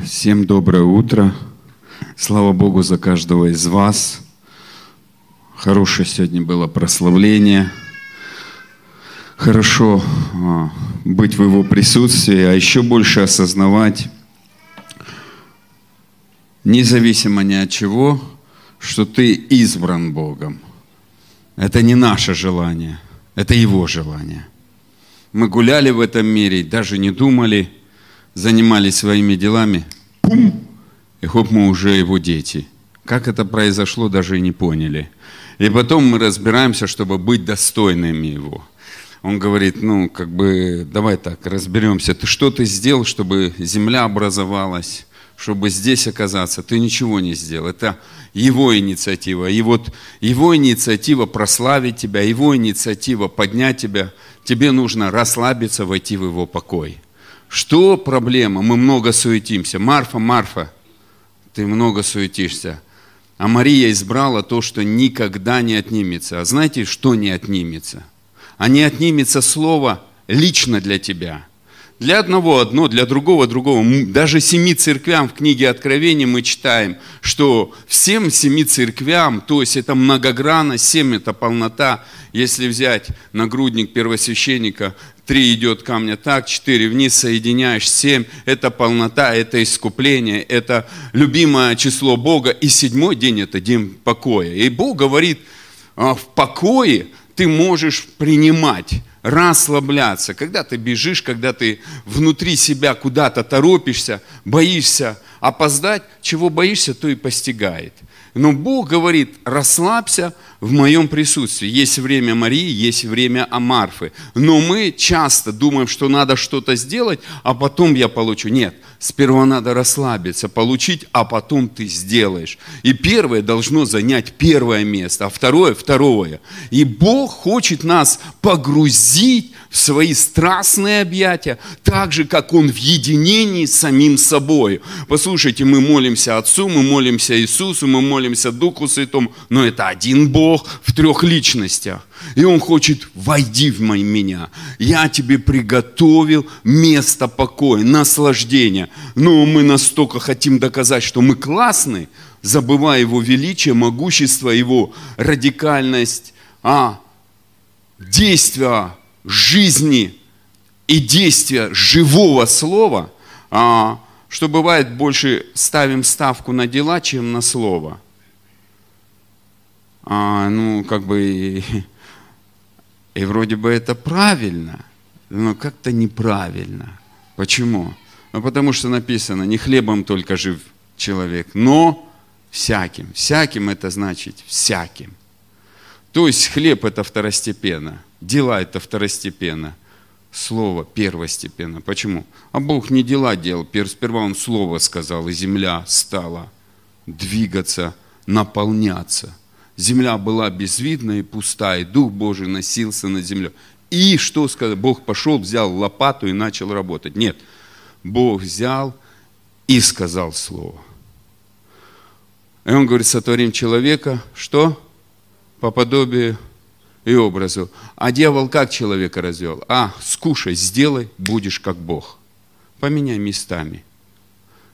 Всем доброе утро. Слава Богу за каждого из вас. Хорошее сегодня было прославление. Хорошо а, быть в Его присутствии, а еще больше осознавать, независимо ни от чего, что ты избран Богом. Это не наше желание, это Его желание. Мы гуляли в этом мире, даже не думали – занимались своими делами, пум, и хоп, мы уже его дети. Как это произошло, даже и не поняли. И потом мы разбираемся, чтобы быть достойными его. Он говорит, ну, как бы, давай так, разберемся. Ты что ты сделал, чтобы земля образовалась, чтобы здесь оказаться? Ты ничего не сделал. Это его инициатива. И вот его инициатива прославить тебя, его инициатива поднять тебя. Тебе нужно расслабиться, войти в его покой. Что проблема? Мы много суетимся. Марфа, Марфа, ты много суетишься. А Мария избрала то, что никогда не отнимется. А знаете, что не отнимется? А не отнимется слово лично для тебя. Для одного одно, для другого другого. Даже семи церквям в книге Откровения мы читаем, что всем семи церквям, то есть это многогранно, семь это полнота. Если взять нагрудник первосвященника, Три идет камня так, четыре вниз, соединяешь семь. Это полнота, это искупление, это любимое число Бога. И седьмой день это день покоя. И Бог говорит, «А, в покое ты можешь принимать, расслабляться. Когда ты бежишь, когда ты внутри себя куда-то торопишься, боишься опоздать, чего боишься, то и постигает. Но Бог говорит, расслабься, в моем присутствии. Есть время Марии, есть время Амарфы. Но мы часто думаем, что надо что-то сделать, а потом я получу. Нет, сперва надо расслабиться, получить, а потом ты сделаешь. И первое должно занять первое место, а второе – второе. И Бог хочет нас погрузить в свои страстные объятия, так же, как Он в единении с самим собой. Послушайте, мы молимся Отцу, мы молимся Иисусу, мы молимся Духу Святому, но это один Бог в трех личностях. И Он хочет, войди в меня. Я тебе приготовил место покоя, наслаждения. Но мы настолько хотим доказать, что мы классные, забывая Его величие, могущество, Его радикальность, а действия жизни и действия живого слова, а, что бывает больше ставим ставку на дела, чем на слово. А, ну, как бы, и, вроде бы это правильно, но как-то неправильно. Почему? Ну, потому что написано, не хлебом только жив человек, но всяким. Всяким это значит всяким. То есть хлеб это второстепенно – Дела это второстепенно. Слово первостепенно. Почему? А Бог не дела делал. Сперва Он Слово сказал, и земля стала двигаться, наполняться. Земля была безвидна и пустая, и Дух Божий носился над землей. И что сказал? Бог пошел, взял лопату и начал работать. Нет, Бог взял и сказал Слово. И Он говорит, сотворим человека, что? По подобию и образу. А дьявол как человека развел? А, скушай, сделай, будешь как Бог. Поменяй местами.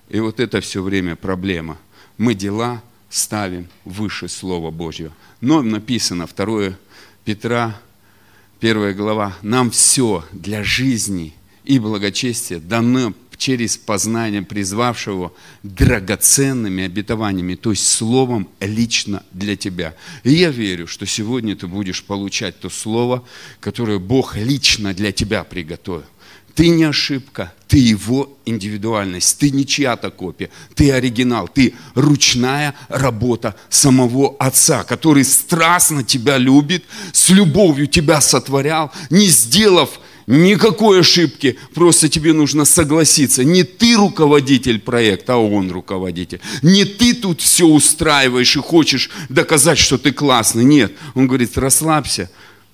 И вот это все время проблема. Мы дела ставим выше Слова Божьего. Но написано 2 Петра, 1 глава, нам все для жизни и благочестия дано через познание призвавшего драгоценными обетованиями, то есть словом лично для тебя. И я верю, что сегодня ты будешь получать то слово, которое Бог лично для тебя приготовил. Ты не ошибка, ты его индивидуальность, ты не чья-то копия, ты оригинал, ты ручная работа самого Отца, который страстно тебя любит, с любовью тебя сотворял, не сделав Никакой ошибки, просто тебе нужно согласиться. Не ты руководитель проекта, а он руководитель. Не ты тут все устраиваешь и хочешь доказать, что ты классный. Нет, он говорит, расслабься,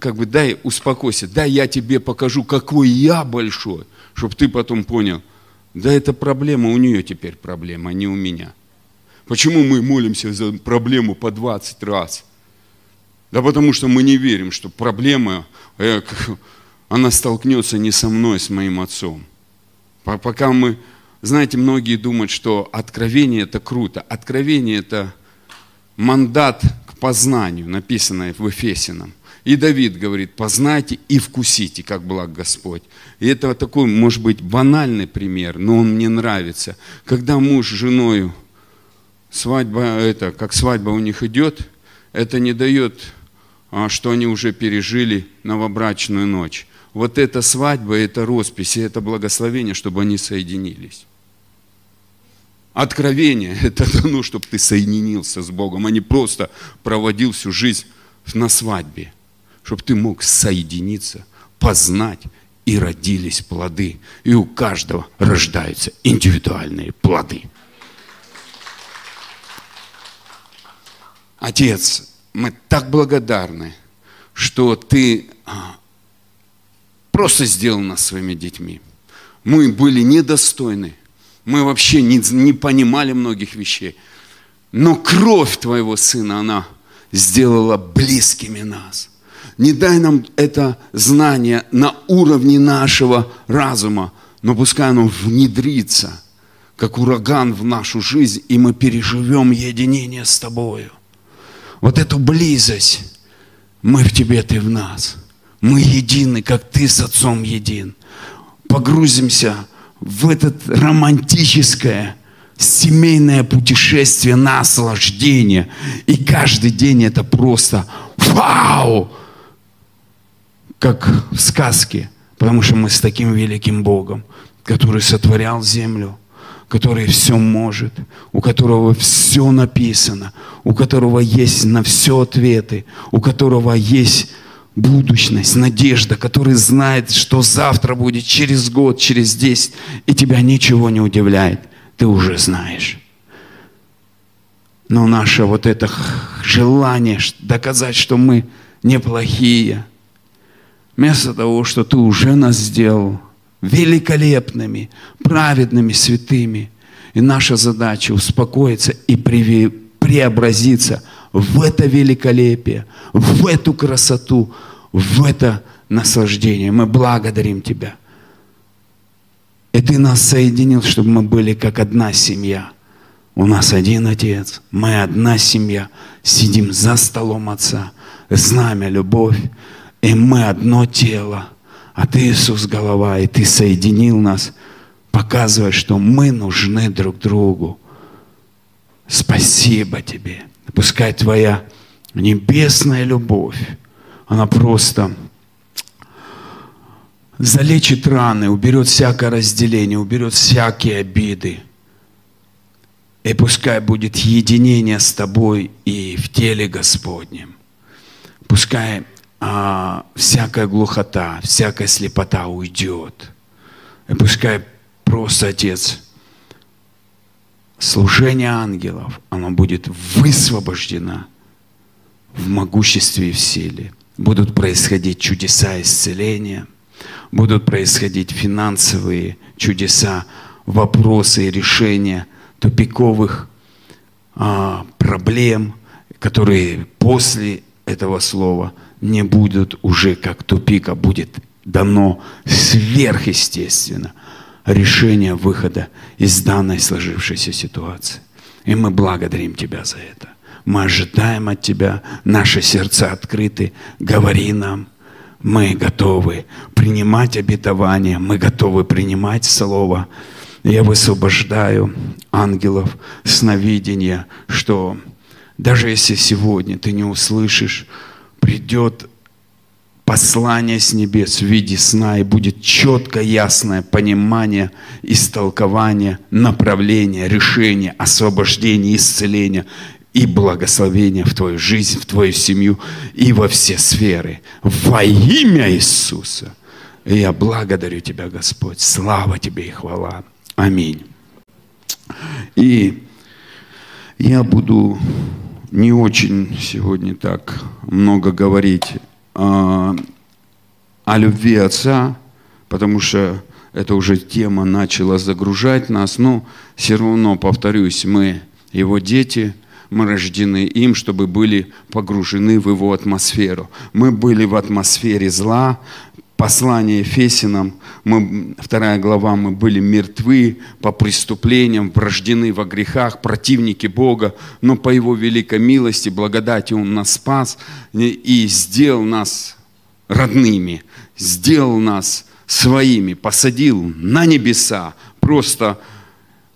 как бы дай, успокойся, дай я тебе покажу, какой я большой, чтобы ты потом понял, да это проблема, у нее теперь проблема, а не у меня. Почему мы молимся за проблему по 20 раз? Да потому что мы не верим, что проблема, она столкнется не со мной, с моим отцом. Пока мы знаете, многие думают, что откровение это круто. Откровение это мандат к познанию, написанное в Ефесином. И Давид говорит, познайте и вкусите, как благ Господь. И это такой, может быть, банальный пример, но он мне нравится. Когда муж с женой, свадьба, это, как свадьба у них идет, это не дает, а, что они уже пережили новобрачную ночь. Вот эта свадьба, это роспись, это благословение, чтобы они соединились. Откровение – это дано, чтобы ты соединился с Богом, а не просто проводил всю жизнь на свадьбе чтобы ты мог соединиться, познать, и родились плоды. И у каждого рождаются индивидуальные плоды. Отец, мы так благодарны, что ты а, просто сделал нас своими детьми. Мы были недостойны. Мы вообще не, не понимали многих вещей. Но кровь Твоего Сына, она сделала близкими нас – не дай нам это знание на уровне нашего разума, но пускай оно внедрится, как ураган в нашу жизнь, и мы переживем единение с Тобою. Вот эту близость, мы в Тебе, Ты в нас. Мы едины, как Ты с Отцом един. Погрузимся в это романтическое, семейное путешествие, наслаждение. И каждый день это просто вау! Как в сказке, потому что мы с таким великим Богом, который сотворял землю, который все может, у которого все написано, у которого есть на все ответы, у которого есть будущность, надежда, который знает, что завтра будет, через год, через десять, и тебя ничего не удивляет, ты уже знаешь. Но наше вот это желание доказать, что мы неплохие – Вместо того, что Ты уже нас сделал великолепными, праведными, святыми. И наша задача успокоиться и преобразиться в это великолепие, в эту красоту, в это наслаждение. Мы благодарим Тебя. И Ты нас соединил, чтобы мы были как одна семья. У нас один Отец, мы одна семья, сидим за столом Отца, знамя, любовь, и мы одно тело. А ты, Иисус, голова, и ты соединил нас, показывая, что мы нужны друг другу. Спасибо тебе. Пускай твоя небесная любовь, она просто залечит раны, уберет всякое разделение, уберет всякие обиды. И пускай будет единение с тобой и в теле Господнем. Пускай а, всякая глухота, всякая слепота уйдет. И пускай просто, Отец, служение ангелов, оно будет высвобождено в могуществе и в силе. Будут происходить чудеса исцеления, будут происходить финансовые чудеса, вопросы и решения тупиковых а, проблем, которые после этого слова – не будут уже как тупик, а будет дано сверхъестественно решение выхода из данной сложившейся ситуации. И мы благодарим Тебя за это. Мы ожидаем от Тебя, наши сердца открыты, говори нам. Мы готовы принимать обетование, мы готовы принимать Слово. Я высвобождаю ангелов сновидения, что даже если сегодня ты не услышишь придет послание с небес в виде сна, и будет четко ясное понимание, истолкование, направление, решение, освобождение, исцеление и благословение в твою жизнь, в твою семью и во все сферы. Во имя Иисуса. И я благодарю Тебя, Господь. Слава Тебе и хвала. Аминь. И я буду не очень сегодня так много говорить о, о любви Отца, потому что эта уже тема начала загружать нас, но все равно, повторюсь, мы Его дети, мы рождены им, чтобы были погружены в Его атмосферу. Мы были в атмосфере зла, послание Ефесинам, мы, вторая глава, мы были мертвы по преступлениям, врождены во грехах, противники Бога, но по Его великой милости, благодати Он нас спас и сделал нас родными, сделал нас своими, посадил на небеса, просто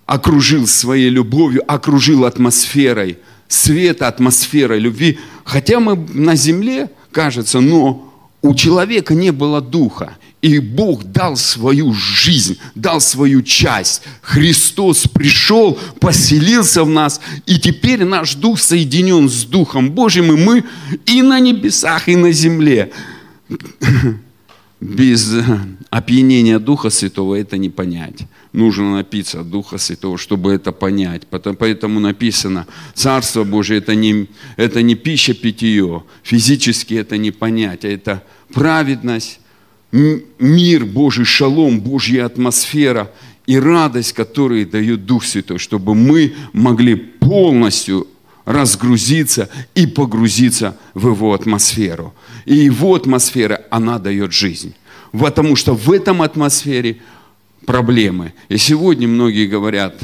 окружил своей любовью, окружил атмосферой света, атмосферой любви. Хотя мы на земле, кажется, но у человека не было духа. И Бог дал свою жизнь, дал свою часть. Христос пришел, поселился в нас, и теперь наш дух соединен с Духом Божьим, и мы и на небесах, и на земле. Без опьянения Духа Святого это не понять. Нужно напиться Духа Святого, чтобы это понять. Поэтому написано, Царство Божие это не, это не пища питье, физически это не понять, а это праведность, мир Божий, шалом, Божья атмосфера и радость, которые дает Дух Святой, чтобы мы могли полностью разгрузиться и погрузиться в его атмосферу. И его атмосфера, она дает жизнь. Потому что в этом атмосфере проблемы. И сегодня многие говорят,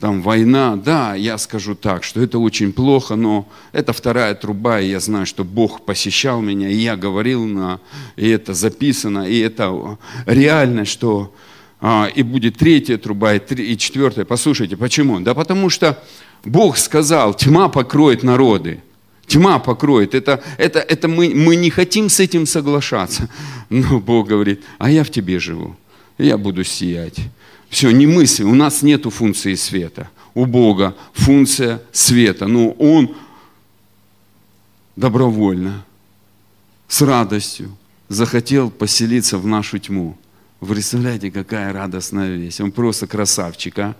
там война, да, я скажу так, что это очень плохо, но это вторая труба, и я знаю, что Бог посещал меня, и я говорил, на, и это записано, и это реально, что а, и будет третья труба, и, три, и четвертая. Послушайте, почему? Да потому что Бог сказал, тьма покроет народы. Тьма покроет. Это, это, это мы, мы не хотим с этим соглашаться. Но Бог говорит, а я в тебе живу. Я буду сиять. Все, не мысли. У нас нет функции света. У Бога функция света. Но Он добровольно, с радостью захотел поселиться в нашу тьму. Вы представляете, какая радостная весть. Он просто красавчик, а?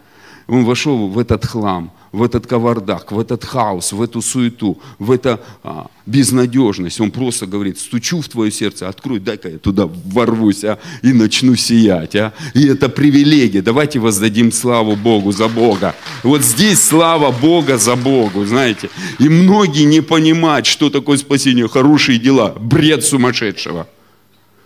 Он вошел в этот хлам, в этот кавардак, в этот хаос, в эту суету, в эту а, безнадежность. Он просто говорит, стучу в твое сердце, открой, дай-ка я туда ворвусь а, и начну сиять. А. И это привилегия. Давайте воздадим славу Богу за Бога. Вот здесь слава Бога за Богу, знаете. И многие не понимают, что такое спасение, хорошие дела, бред сумасшедшего.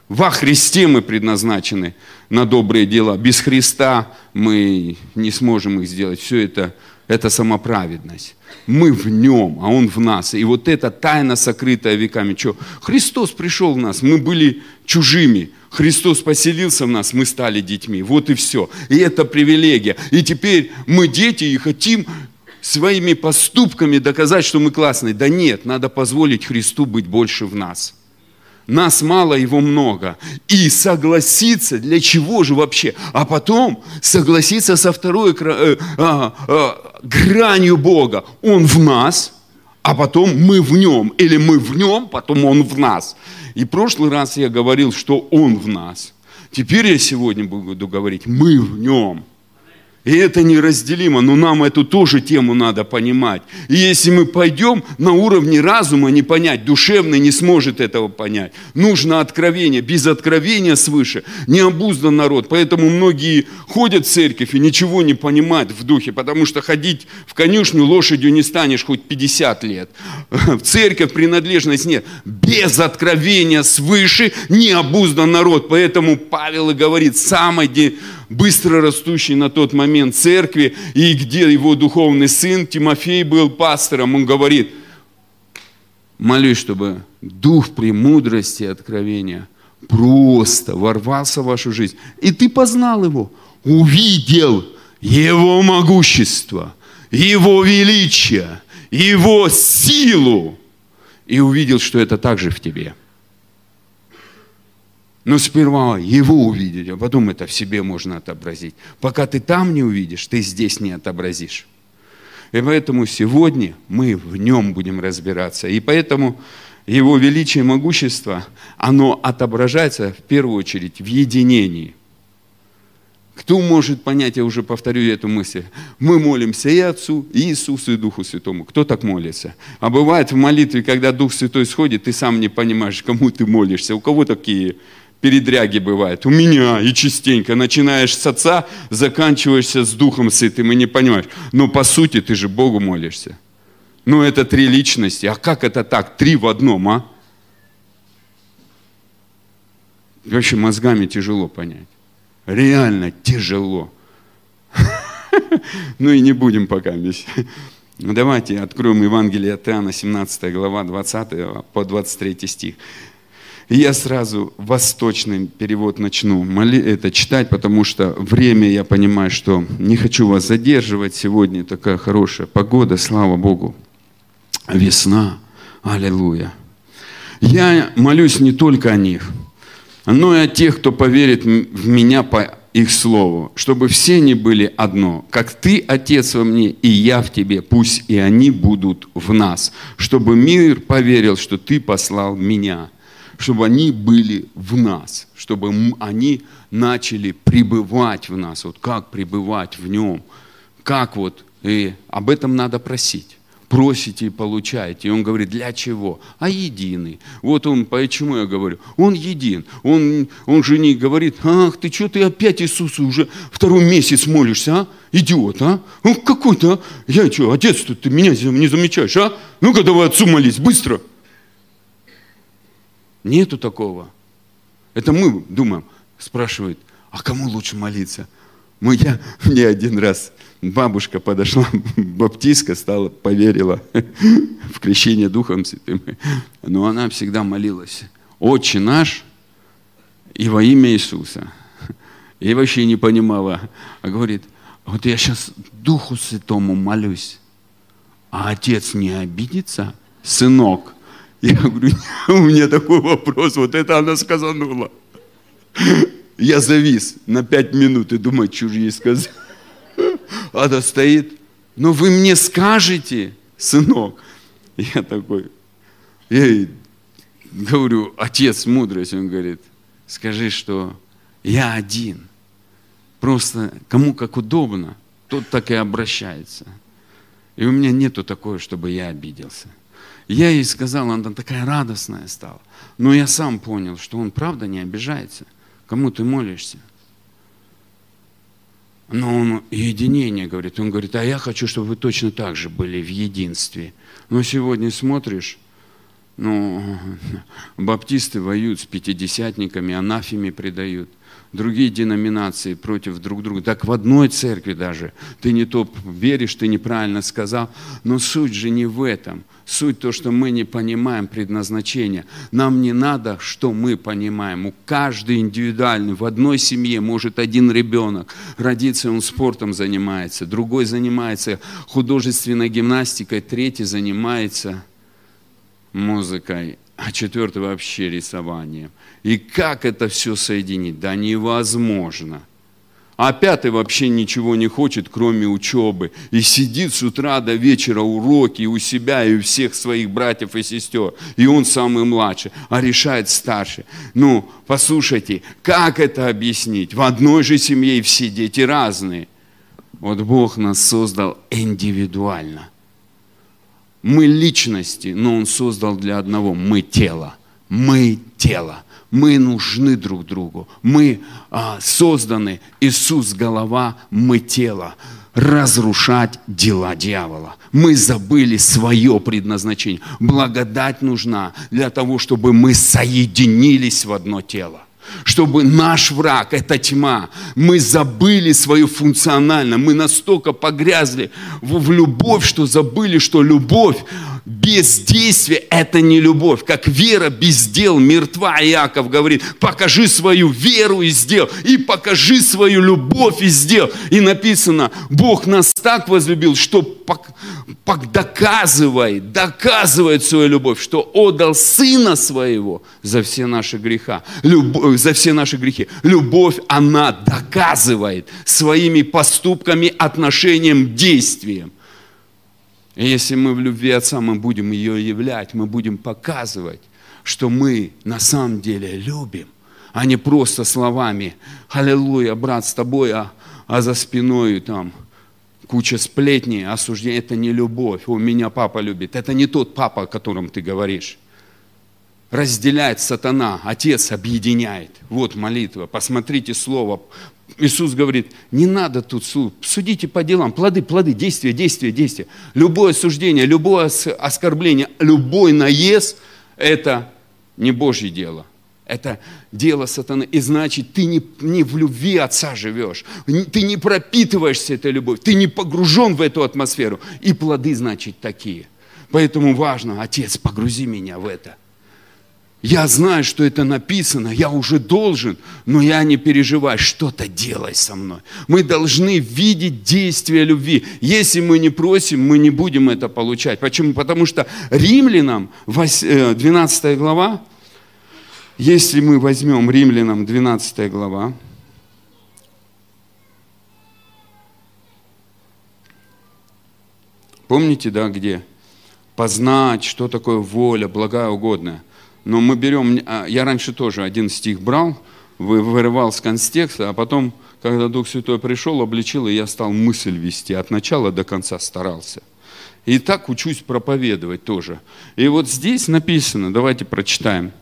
Во Христе мы предназначены на добрые дела. Без Христа мы не сможем их сделать. Все это, это самоправедность. Мы в нем, а он в нас. И вот эта тайна, сокрытая веками. Что? Христос пришел в нас, мы были чужими. Христос поселился в нас, мы стали детьми. Вот и все. И это привилегия. И теперь мы дети и хотим своими поступками доказать, что мы классные. Да нет, надо позволить Христу быть больше в нас нас мало, его много. И согласиться, для чего же вообще? А потом согласиться со второй э, э, э, гранью Бога. Он в нас, а потом мы в нем. Или мы в нем, потом он в нас. И в прошлый раз я говорил, что он в нас. Теперь я сегодня буду говорить, мы в нем. И это неразделимо, но нам эту тоже тему надо понимать. И если мы пойдем на уровне разума не понять, душевный не сможет этого понять. Нужно откровение. Без откровения свыше не обуздан народ. Поэтому многие ходят в церковь и ничего не понимают в духе, потому что ходить в конюшню лошадью не станешь хоть 50 лет. В церковь принадлежность нет. Без откровения свыше не обуздан народ. Поэтому Павел и говорит, самый быстро растущей на тот момент церкви, и где его духовный сын Тимофей был пастором, он говорит, молюсь, чтобы дух премудрости и откровения просто ворвался в вашу жизнь. И ты познал его, увидел его могущество, его величие, его силу, и увидел, что это также в тебе – но сперва его увидеть, а потом это в себе можно отобразить. Пока ты там не увидишь, ты здесь не отобразишь. И поэтому сегодня мы в нем будем разбираться. И поэтому его величие и могущество, оно отображается в первую очередь в единении. Кто может понять, я уже повторю эту мысль, мы молимся и Отцу, и Иисусу, и Духу Святому. Кто так молится? А бывает в молитве, когда Дух Святой сходит, ты сам не понимаешь, кому ты молишься. У кого такие передряги бывают. У меня и частенько. Начинаешь с отца, заканчиваешься с Духом Святым и не понимаешь. Но по сути ты же Богу молишься. Ну это три личности. А как это так? Три в одном, а? Вообще мозгами тяжело понять. Реально тяжело. Ну и не будем пока. Давайте откроем Евангелие от Иоанна, 17 глава, 20 по 23 стих. И я сразу восточный перевод начну моли, это читать, потому что время, я понимаю, что не хочу вас задерживать. Сегодня такая хорошая погода, слава Богу. Весна, аллилуйя. Я молюсь не только о них, но и о тех, кто поверит в меня по их слову, чтобы все они были одно, как ты, Отец, во мне, и я в тебе, пусть и они будут в нас, чтобы мир поверил, что ты послал меня чтобы они были в нас, чтобы они начали пребывать в нас. Вот как пребывать в нем, как вот, и об этом надо просить. Просите и получаете. И он говорит, для чего? А единый. Вот он, почему я говорю? Он един. Он, он же не говорит, ах, ты что, ты опять Иисусу уже второй месяц молишься, а? Идиот, а? Ну, какой-то, а? Я что, отец, ты меня не замечаешь, а? Ну-ка давай отцу молись, быстро. Нету такого. Это мы думаем, спрашивают, а кому лучше молиться? Мы, я, мне один раз бабушка подошла, баптистка стала, поверила в крещение Духом Святым. Но она всегда молилась. Отче наш и во имя Иисуса. И вообще не понимала. А говорит, вот я сейчас Духу Святому молюсь, а отец не обидится? Сынок, я говорю, у меня такой вопрос, вот это она сказанула. Я завис на пять минут и думаю, что же ей сказать. Она стоит, ну вы мне скажете, сынок. Я такой, я ей говорю, отец мудрость, он говорит, скажи, что я один. Просто кому как удобно, тот так и обращается. И у меня нету такого, чтобы я обиделся. Я ей сказал, она такая радостная стала. Но я сам понял, что он правда не обижается. Кому ты молишься? Но он единение говорит. Он говорит, а я хочу, чтобы вы точно так же были в единстве. Но сегодня смотришь, ну, баптисты воюют с пятидесятниками, анафеми предают другие деноминации против друг друга. Так в одной церкви даже. Ты не то веришь, ты неправильно сказал. Но суть же не в этом. Суть то, что мы не понимаем предназначения. Нам не надо, что мы понимаем. У каждой индивидуальный. В одной семье может один ребенок родиться, он спортом занимается, другой занимается художественной гимнастикой, третий занимается музыкой а четвертый вообще рисованием. И как это все соединить? Да невозможно. А пятый вообще ничего не хочет, кроме учебы. И сидит с утра до вечера уроки у себя и у всех своих братьев и сестер. И он самый младший, а решает старший. Ну, послушайте, как это объяснить? В одной же семье все дети разные. Вот Бог нас создал индивидуально – мы личности, но Он создал для одного. Мы тело. Мы тело. Мы нужны друг другу. Мы а, созданы. Иисус голова, мы тело. Разрушать дела дьявола. Мы забыли свое предназначение. Благодать нужна для того, чтобы мы соединились в одно тело чтобы наш враг, это тьма, мы забыли свою функциональность, мы настолько погрязли в любовь, что забыли, что любовь без действия – это не любовь. Как вера без дел мертва, Иаков говорит, покажи свою веру и сделал, и покажи свою любовь и сделал. И написано, Бог нас так возлюбил, что доказывает, доказывает свою любовь, что отдал Сына Своего за все наши греха, любовь, за все наши грехи. Любовь, она доказывает своими поступками, отношением, действием. И если мы в любви Отца, мы будем ее являть, мы будем показывать, что мы на самом деле любим, а не просто словами «Аллилуйя, брат, с тобой», а, а за спиной там куча сплетней, осуждений. Это не любовь. У меня папа любит. Это не тот папа, о котором ты говоришь разделяет сатана, Отец объединяет. Вот молитва, посмотрите слово. Иисус говорит, не надо тут суд, судите по делам, плоды, плоды, действия, действия, действия. Любое суждение, любое оскорбление, любой наезд – это не Божье дело. Это дело сатаны. И значит, ты не, не в любви Отца живешь. Ты не пропитываешься этой любовью. Ты не погружен в эту атмосферу. И плоды, значит, такие. Поэтому важно, Отец, погрузи меня в это. Я знаю, что это написано, я уже должен, но я не переживаю, что-то делай со мной. Мы должны видеть действие любви. Если мы не просим, мы не будем это получать. Почему? Потому что римлянам, 12 э, глава, если мы возьмем римлянам 12 глава, помните, да, где? Познать, что такое воля, благая, угодная. Но мы берем, а, я раньше тоже один стих брал, вырывал с контекста, а потом, когда Дух Святой пришел, обличил, и я стал мысль вести, от начала до конца старался. И так учусь проповедовать тоже. И вот здесь написано, давайте прочитаем,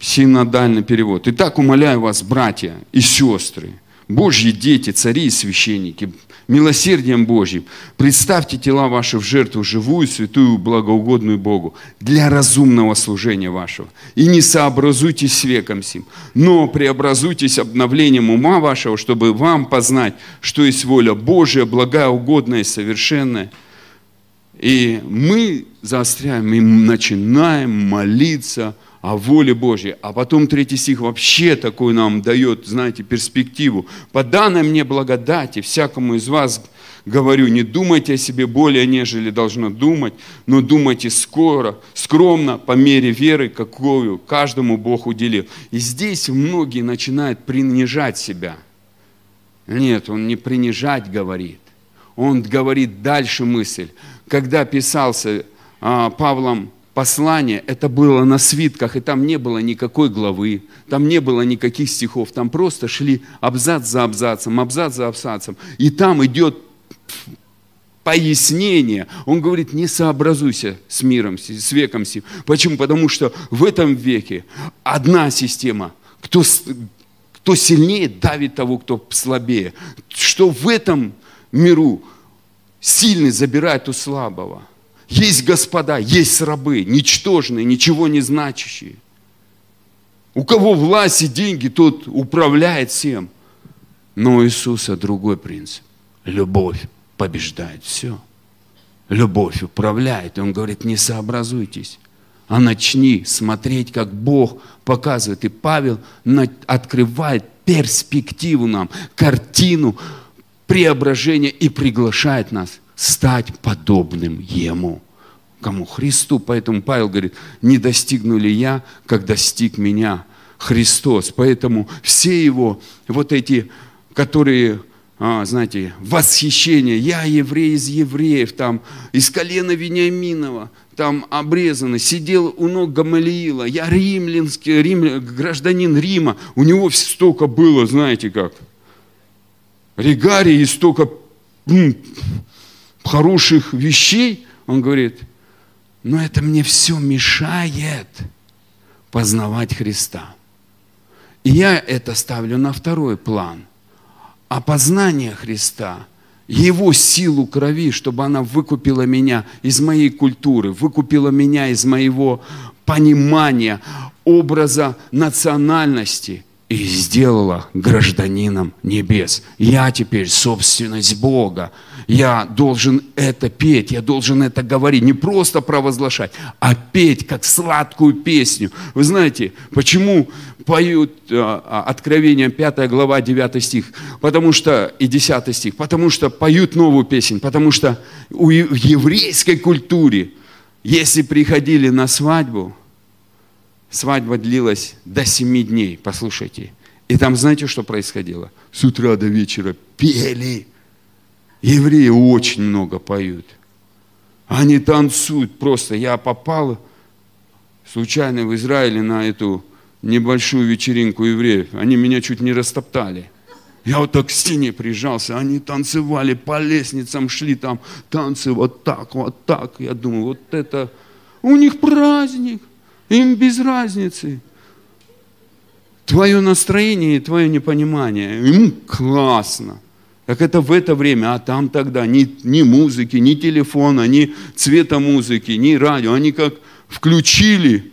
синодальный перевод. Итак, умоляю вас, братья и сестры, Божьи дети, цари и священники, милосердием Божьим, представьте тела ваши в жертву живую, святую, благоугодную Богу, для разумного служения вашего. И не сообразуйтесь с веком сим, но преобразуйтесь обновлением ума вашего, чтобы вам познать, что есть воля Божия, благая, угодная и совершенная. И мы заостряем и начинаем молиться – о воле Божьей. А потом третий стих вообще такой нам дает, знаете, перспективу. «По данной мне благодати всякому из вас говорю, не думайте о себе более, нежели должно думать, но думайте скоро, скромно, по мере веры, какую каждому Бог уделил». И здесь многие начинают принижать себя. Нет, он не принижать говорит. Он говорит дальше мысль. Когда писался а, Павлом послание, это было на свитках, и там не было никакой главы, там не было никаких стихов, там просто шли абзац за абзацем, абзац за абзацем. И там идет пояснение. Он говорит, не сообразуйся с миром, с веком сим. Почему? Потому что в этом веке одна система. Кто, кто сильнее, давит того, кто слабее. Что в этом миру сильный забирает у слабого. Есть господа, есть рабы, ничтожные, ничего не значащие. У кого власть и деньги, тот управляет всем. Но у Иисуса другой принцип. Любовь побеждает все. Любовь управляет. И он говорит, не сообразуйтесь, а начни смотреть, как Бог показывает. И Павел открывает перспективу нам, картину преображения и приглашает нас – стать подобным Ему. Кому? Христу. Поэтому Павел говорит, не достигну ли я, как достиг меня Христос. Поэтому все его вот эти, которые а, знаете, восхищение. Я еврей из евреев, там, из колена Вениаминова, там обрезанный, сидел у ног Гамалиила. Я римлянский, рим, гражданин Рима. У него столько было, знаете как, регарий и столько хороших вещей, он говорит, но это мне все мешает познавать Христа. И я это ставлю на второй план. А познание Христа, Его силу крови, чтобы она выкупила меня из моей культуры, выкупила меня из моего понимания, образа национальности – и сделала гражданином небес. Я теперь собственность Бога. Я должен это петь, я должен это говорить, не просто провозглашать, а петь как сладкую песню. Вы знаете, почему поют а, а, Откровение 5 глава 9 стих, потому что и 10 стих, потому что поют новую песнь, потому что в еврейской культуре, если приходили на свадьбу, Свадьба длилась до семи дней, послушайте. И там знаете, что происходило? С утра до вечера пели. Евреи очень много поют. Они танцуют просто. Я попал случайно в Израиле на эту небольшую вечеринку евреев. Они меня чуть не растоптали. Я вот так к стене прижался, они танцевали, по лестницам шли там, танцы вот так, вот так. Я думаю, вот это у них праздник. Им без разницы. Твое настроение и твое непонимание. Им классно. Так это в это время, а там тогда ни, ни музыки, ни телефона, ни цвета музыки, ни радио. Они как включили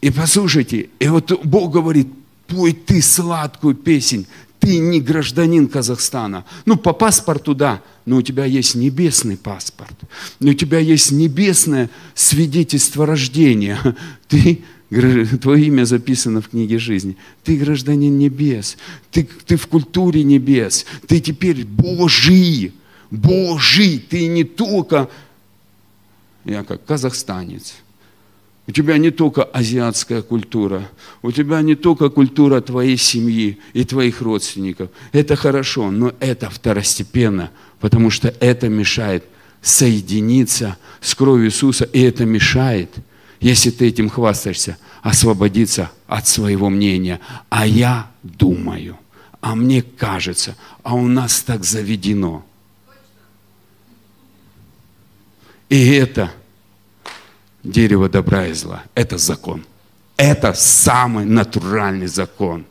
И послушайте, и вот Бог говорит, пой ты сладкую песнь, ты не гражданин Казахстана. Ну, по паспорту да, но у тебя есть небесный паспорт. У тебя есть небесное свидетельство рождения. Ты Твое имя записано в книге жизни. Ты гражданин небес. Ты, ты в культуре небес. Ты теперь Божий. Божий. Ты не только, я как казахстанец. У тебя не только азиатская культура, у тебя не только культура твоей семьи и твоих родственников. Это хорошо, но это второстепенно, потому что это мешает соединиться с кровью Иисуса, и это мешает – если ты этим хвастаешься, освободиться от своего мнения. А я думаю, а мне кажется, а у нас так заведено. И это дерево добра и зла. Это закон. Это самый натуральный закон.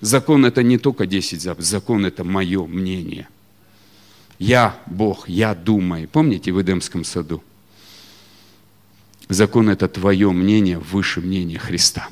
Закон это не только 10 заповедей, закон это мое мнение. Я Бог, я думаю. Помните в Эдемском саду? Закон – это твое мнение выше мнения Христа.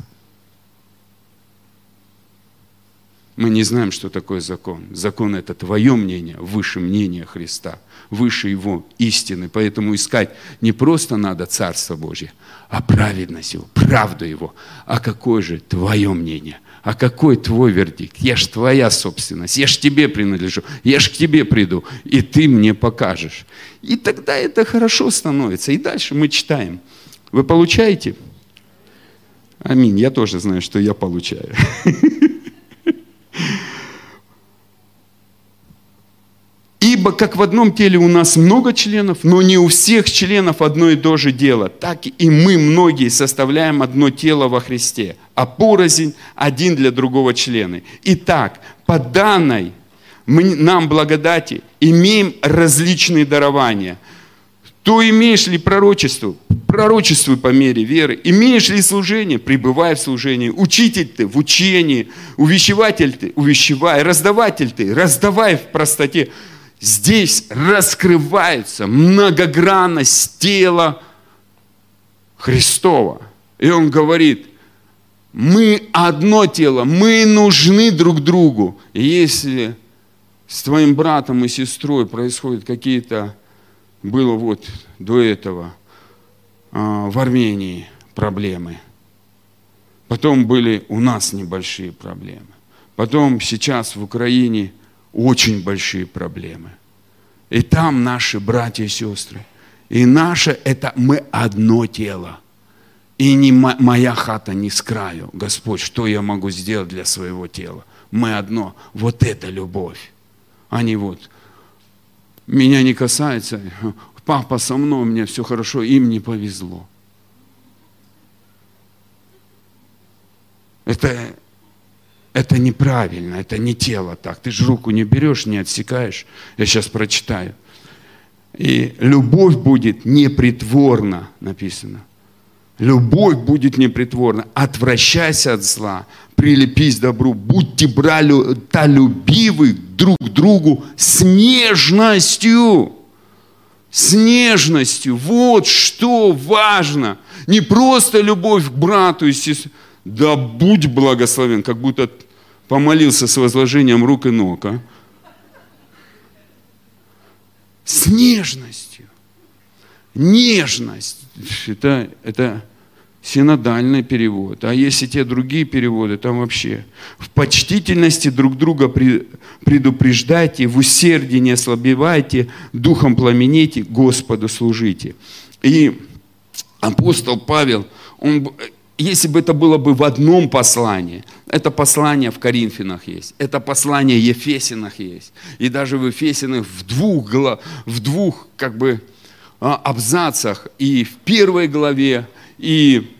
Мы не знаем, что такое закон. Закон – это твое мнение выше мнения Христа, выше Его истины. Поэтому искать не просто надо Царство Божье, а праведность Его, правду Его. А какое же твое мнение? А какой твой вердикт? Я ж твоя собственность, я ж тебе принадлежу, я ж к тебе приду, и ты мне покажешь. И тогда это хорошо становится. И дальше мы читаем – вы получаете? Аминь. Я тоже знаю, что я получаю. Ибо как в одном теле у нас много членов, но не у всех членов одно и то же дело, так и мы многие составляем одно тело во Христе, а порознь один для другого члены. Итак, по данной нам благодати имеем различные дарования – то имеешь ли пророчество? Пророчествуй по мере веры. Имеешь ли служение? Пребывай в служении. Учитель ты в учении. Увещеватель ты? Увещевай. Раздаватель ты? Раздавай в простоте. Здесь раскрывается многогранность тела Христова. И он говорит, мы одно тело, мы нужны друг другу. И если с твоим братом и сестрой происходят какие-то было вот до этого а, в Армении проблемы. Потом были у нас небольшие проблемы. Потом сейчас в Украине очень большие проблемы. И там наши братья и сестры. И наше это мы одно тело. И не моя хата не с краю. Господь, что я могу сделать для своего тела? Мы одно. Вот это любовь. А не вот меня не касается, папа со мной, меня все хорошо, им не повезло. Это, это неправильно, это не тело так. Ты же руку не берешь, не отсекаешь. Я сейчас прочитаю. И любовь будет непритворна, написано. Любовь будет непритворна. Отвращайся от зла, прилепись к добру. Будьте бралюбивы друг к другу с нежностью. С нежностью. Вот что важно. Не просто любовь к брату и сестре. Да будь благословен, как будто помолился с возложением рук и ног. А? С нежностью. Нежность. Это, это синодальный перевод. А если те другие переводы, там вообще в почтительности друг друга предупреждайте, в усердии не ослабевайте, духом пламените, Господу служите. И апостол Павел, он, если бы это было бы в одном послании, это послание в Коринфянах есть, это послание в Ефесинах есть, и даже в Ефесинах в двух, в двух как бы а, абзацах, и в первой главе, и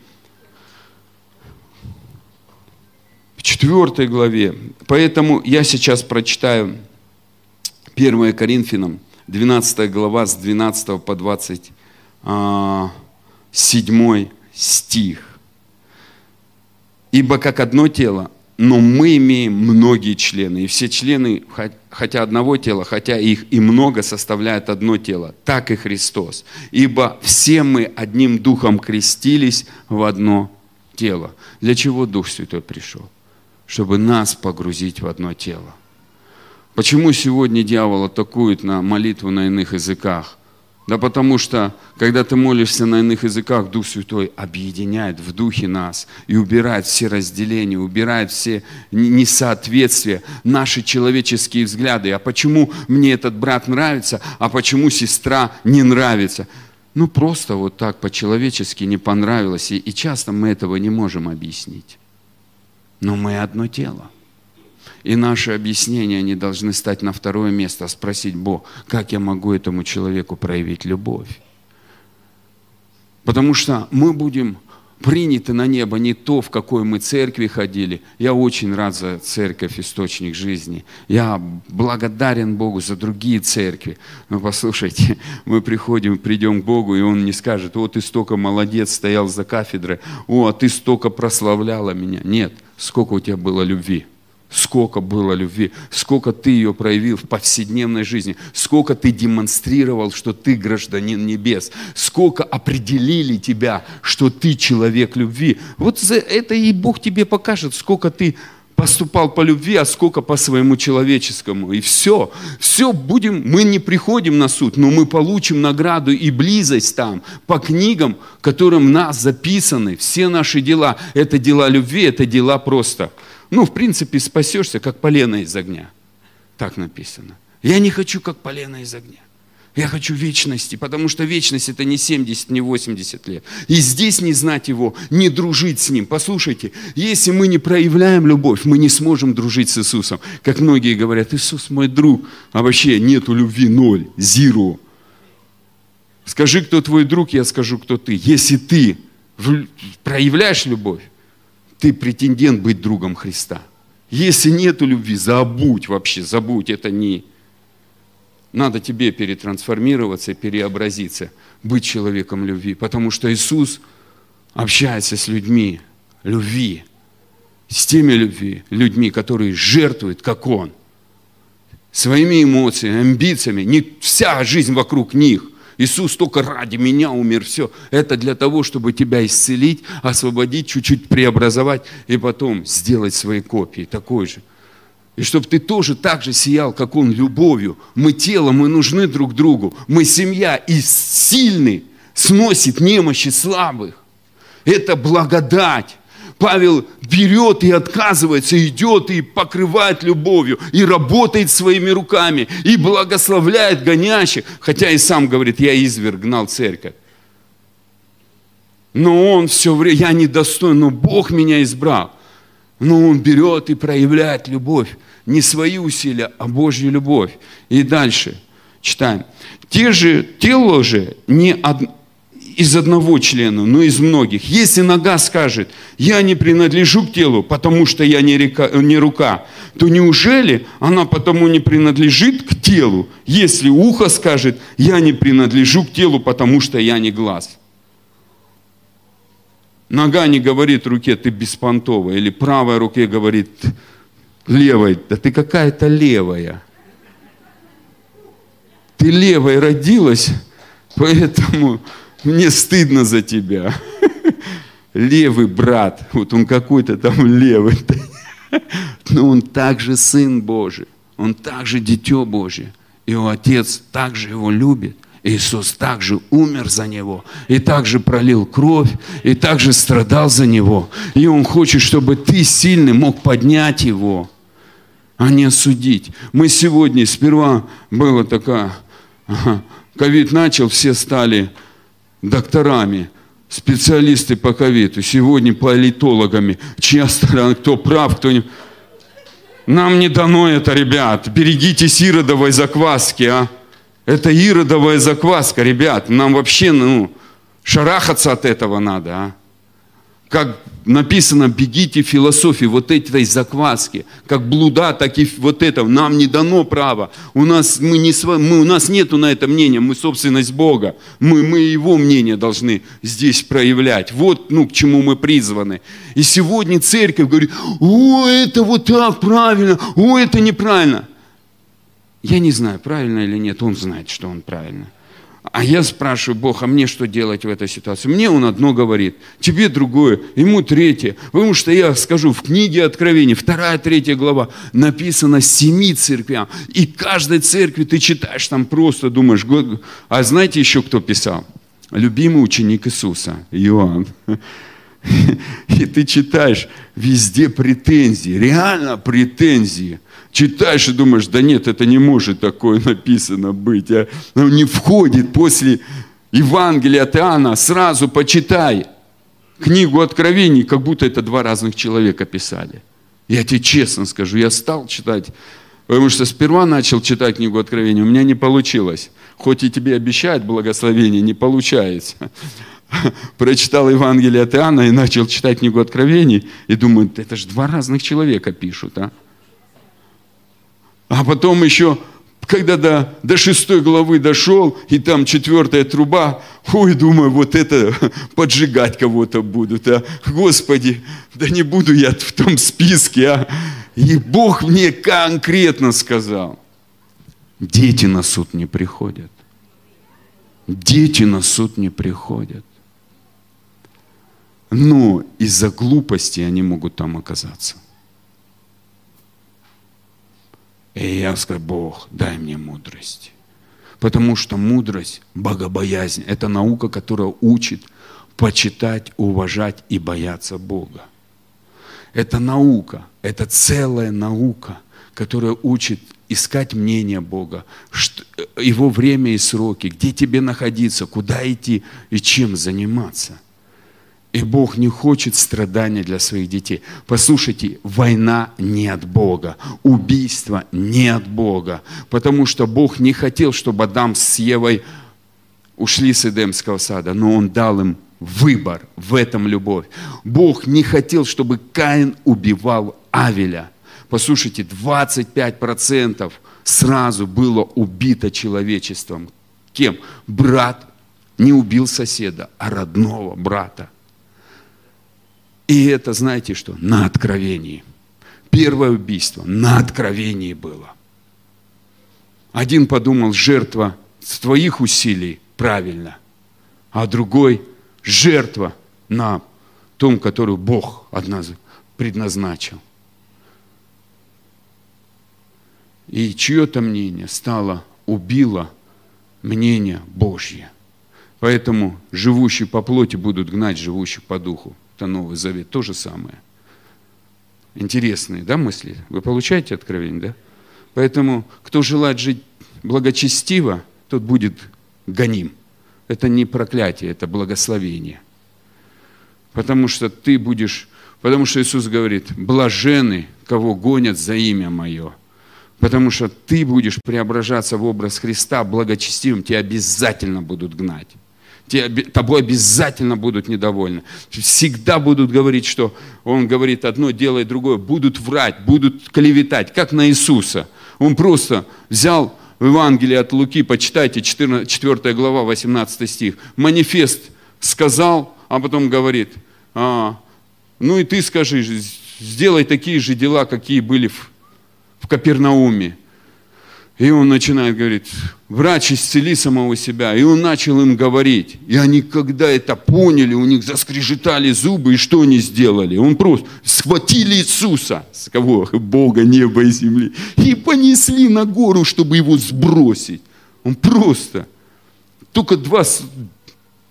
четвертой главе. Поэтому я сейчас прочитаю 1 Коринфянам, 12 глава с 12 по 27 а, стих. «Ибо как одно тело, но мы имеем многие члены, и все члены, хотя одного тела, хотя их и много, составляют одно тело, так и Христос. Ибо все мы одним духом крестились в одно тело. Для чего Дух Святой пришел? Чтобы нас погрузить в одно тело. Почему сегодня дьявол атакует на молитву на иных языках? Да потому что, когда ты молишься на иных языках, Дух Святой объединяет в Духе нас и убирает все разделения, убирает все несоответствия, наши человеческие взгляды. А почему мне этот брат нравится, а почему сестра не нравится? Ну, просто вот так по-человечески не понравилось. И, и часто мы этого не можем объяснить. Но мы одно тело. И наши объяснения, они должны стать на второе место, а спросить, Бог, как я могу этому человеку проявить любовь? Потому что мы будем приняты на небо не то, в какой мы церкви ходили. Я очень рад за церковь, источник жизни. Я благодарен Богу за другие церкви. Но послушайте, мы приходим, придем к Богу, и Он не скажет, о, ты столько молодец, стоял за кафедрой, о, а ты столько прославляла меня. Нет, сколько у тебя было любви. Сколько было любви, сколько ты ее проявил в повседневной жизни, сколько ты демонстрировал, что ты гражданин небес, сколько определили тебя, что ты человек любви. Вот за это и Бог тебе покажет, сколько ты поступал по любви, а сколько по своему человеческому. И все, все будем, мы не приходим на суд, но мы получим награду и близость там, по книгам, которым нас записаны, все наши дела. Это дела любви, это дела просто – ну, в принципе, спасешься, как полено из огня. Так написано. Я не хочу, как полено из огня. Я хочу вечности, потому что вечность это не 70, не 80 лет. И здесь не знать его, не дружить с ним. Послушайте, если мы не проявляем любовь, мы не сможем дружить с Иисусом. Как многие говорят, Иисус мой друг, а вообще нету любви, ноль, зиро. Скажи, кто твой друг, я скажу, кто ты. Если ты проявляешь любовь, ты претендент быть другом Христа. Если нету любви, забудь вообще, забудь, это не... Надо тебе перетрансформироваться, переобразиться, быть человеком любви, потому что Иисус общается с людьми любви, с теми любви, людьми, которые жертвуют, как Он, своими эмоциями, амбициями, не вся жизнь вокруг них – Иисус только ради меня умер, все. Это для того, чтобы тебя исцелить, освободить, чуть-чуть преобразовать и потом сделать свои копии такой же. И чтобы ты тоже так же сиял, как Он, любовью. Мы тело, мы нужны друг другу. Мы семья, и сильный сносит немощи слабых. Это благодать. Павел берет и отказывается, идет и покрывает любовью, и работает своими руками, и благословляет гонящих, хотя и сам говорит, я изверг гнал церковь. Но он все время, я недостоин, но Бог меня избрал. Но он берет и проявляет любовь. Не свои усилия, а Божью любовь. И дальше читаем. Те же, тело же не, од, из одного члена, но из многих. Если нога скажет, я не принадлежу к телу, потому что я не, река, не рука, то неужели она потому не принадлежит к телу, если ухо скажет, я не принадлежу к телу, потому что я не глаз? Нога не говорит руке, ты беспонтовая, или правая руке говорит левой, да ты какая-то левая. Ты левой родилась, поэтому мне стыдно за тебя. Левый брат, вот он какой-то там левый. Но он также Сын Божий, он также Дитё Божие. Его Отец также его любит. Иисус также умер за него, и также пролил кровь, и также страдал за него. И Он хочет, чтобы ты сильный мог поднять его, а не осудить. Мы сегодня, сперва было такая, ковид начал, все стали докторами, специалисты по ковиду, сегодня политологами, чья сторона, кто прав, кто не... Нам не дано это, ребят. Берегитесь иродовой закваски, а. Это иродовая закваска, ребят. Нам вообще, ну, шарахаться от этого надо, а. Как написано, бегите философии вот этой закваски, как блуда, так и вот это. Нам не дано право. У нас, мы не, мы, у нас нету на это мнения, мы собственность Бога. Мы, мы Его мнение должны здесь проявлять. Вот ну, к чему мы призваны. И сегодня церковь говорит, о, это вот так правильно, о, это неправильно. Я не знаю, правильно или нет, он знает, что он правильно. А я спрашиваю, Бог, а мне что делать в этой ситуации? Мне он одно говорит, тебе другое, ему третье. Потому что я скажу, в книге Откровений, вторая, третья глава, написано семи церквям. И каждой церкви ты читаешь, там просто думаешь, а знаете еще кто писал? Любимый ученик Иисуса, Иоанн. И ты читаешь, везде претензии, реально претензии читаешь и думаешь, да нет, это не может такое написано быть. А? Оно не входит после Евангелия от Иоанна. Сразу почитай книгу Откровений, как будто это два разных человека писали. Я тебе честно скажу, я стал читать, потому что сперва начал читать книгу Откровения, у меня не получилось. Хоть и тебе обещают благословение, не получается. Прочитал Евангелие от Иоанна и начал читать книгу Откровений, и думаю, это же два разных человека пишут, а? А потом еще, когда до, до шестой главы дошел, и там четвертая труба, ой, думаю, вот это поджигать кого-то будут. А? Господи, да не буду я в том списке. А? И Бог мне конкретно сказал, дети на суд не приходят. Дети на суд не приходят. Но из-за глупости они могут там оказаться. И я сказал, Бог, дай мне мудрость. Потому что мудрость, богобоязнь, это наука, которая учит почитать, уважать и бояться Бога. Это наука, это целая наука, которая учит искать мнение Бога, Его время и сроки, где тебе находиться, куда идти и чем заниматься – и Бог не хочет страдания для своих детей. Послушайте, война не от Бога, убийство не от Бога, потому что Бог не хотел, чтобы Адам с Евой ушли с Эдемского сада, но Он дал им выбор, в этом любовь. Бог не хотел, чтобы Каин убивал Авеля. Послушайте, 25% сразу было убито человечеством. Кем? Брат не убил соседа, а родного брата. И это, знаете что, на откровении. Первое убийство на откровении было. Один подумал, жертва с твоих усилий правильно, а другой жертва на том, которую Бог предназначил. И чье-то мнение стало, убило мнение Божье. Поэтому живущие по плоти будут гнать живущих по духу это Новый Завет, то же самое. Интересные, да, мысли? Вы получаете откровение, да? Поэтому, кто желает жить благочестиво, тот будет гоним. Это не проклятие, это благословение. Потому что ты будешь, потому что Иисус говорит, блажены, кого гонят за имя Мое. Потому что ты будешь преображаться в образ Христа благочестивым, тебя обязательно будут гнать тобой обязательно будут недовольны. Всегда будут говорить, что он говорит одно, делает другое. Будут врать, будут клеветать, как на Иисуса. Он просто взял в Евангелии от Луки, почитайте, 14, 4 глава, 18 стих. Манифест сказал, а потом говорит, а, ну и ты скажи, сделай такие же дела, какие были в, в Капернауме. И он начинает говорить, врач исцели самого себя. И он начал им говорить. И они, когда это поняли, у них заскрежетали зубы, и что они сделали? Он просто схватили Иисуса, с кого? Бога, неба и земли, и понесли на гору, чтобы его сбросить. Он просто, только два,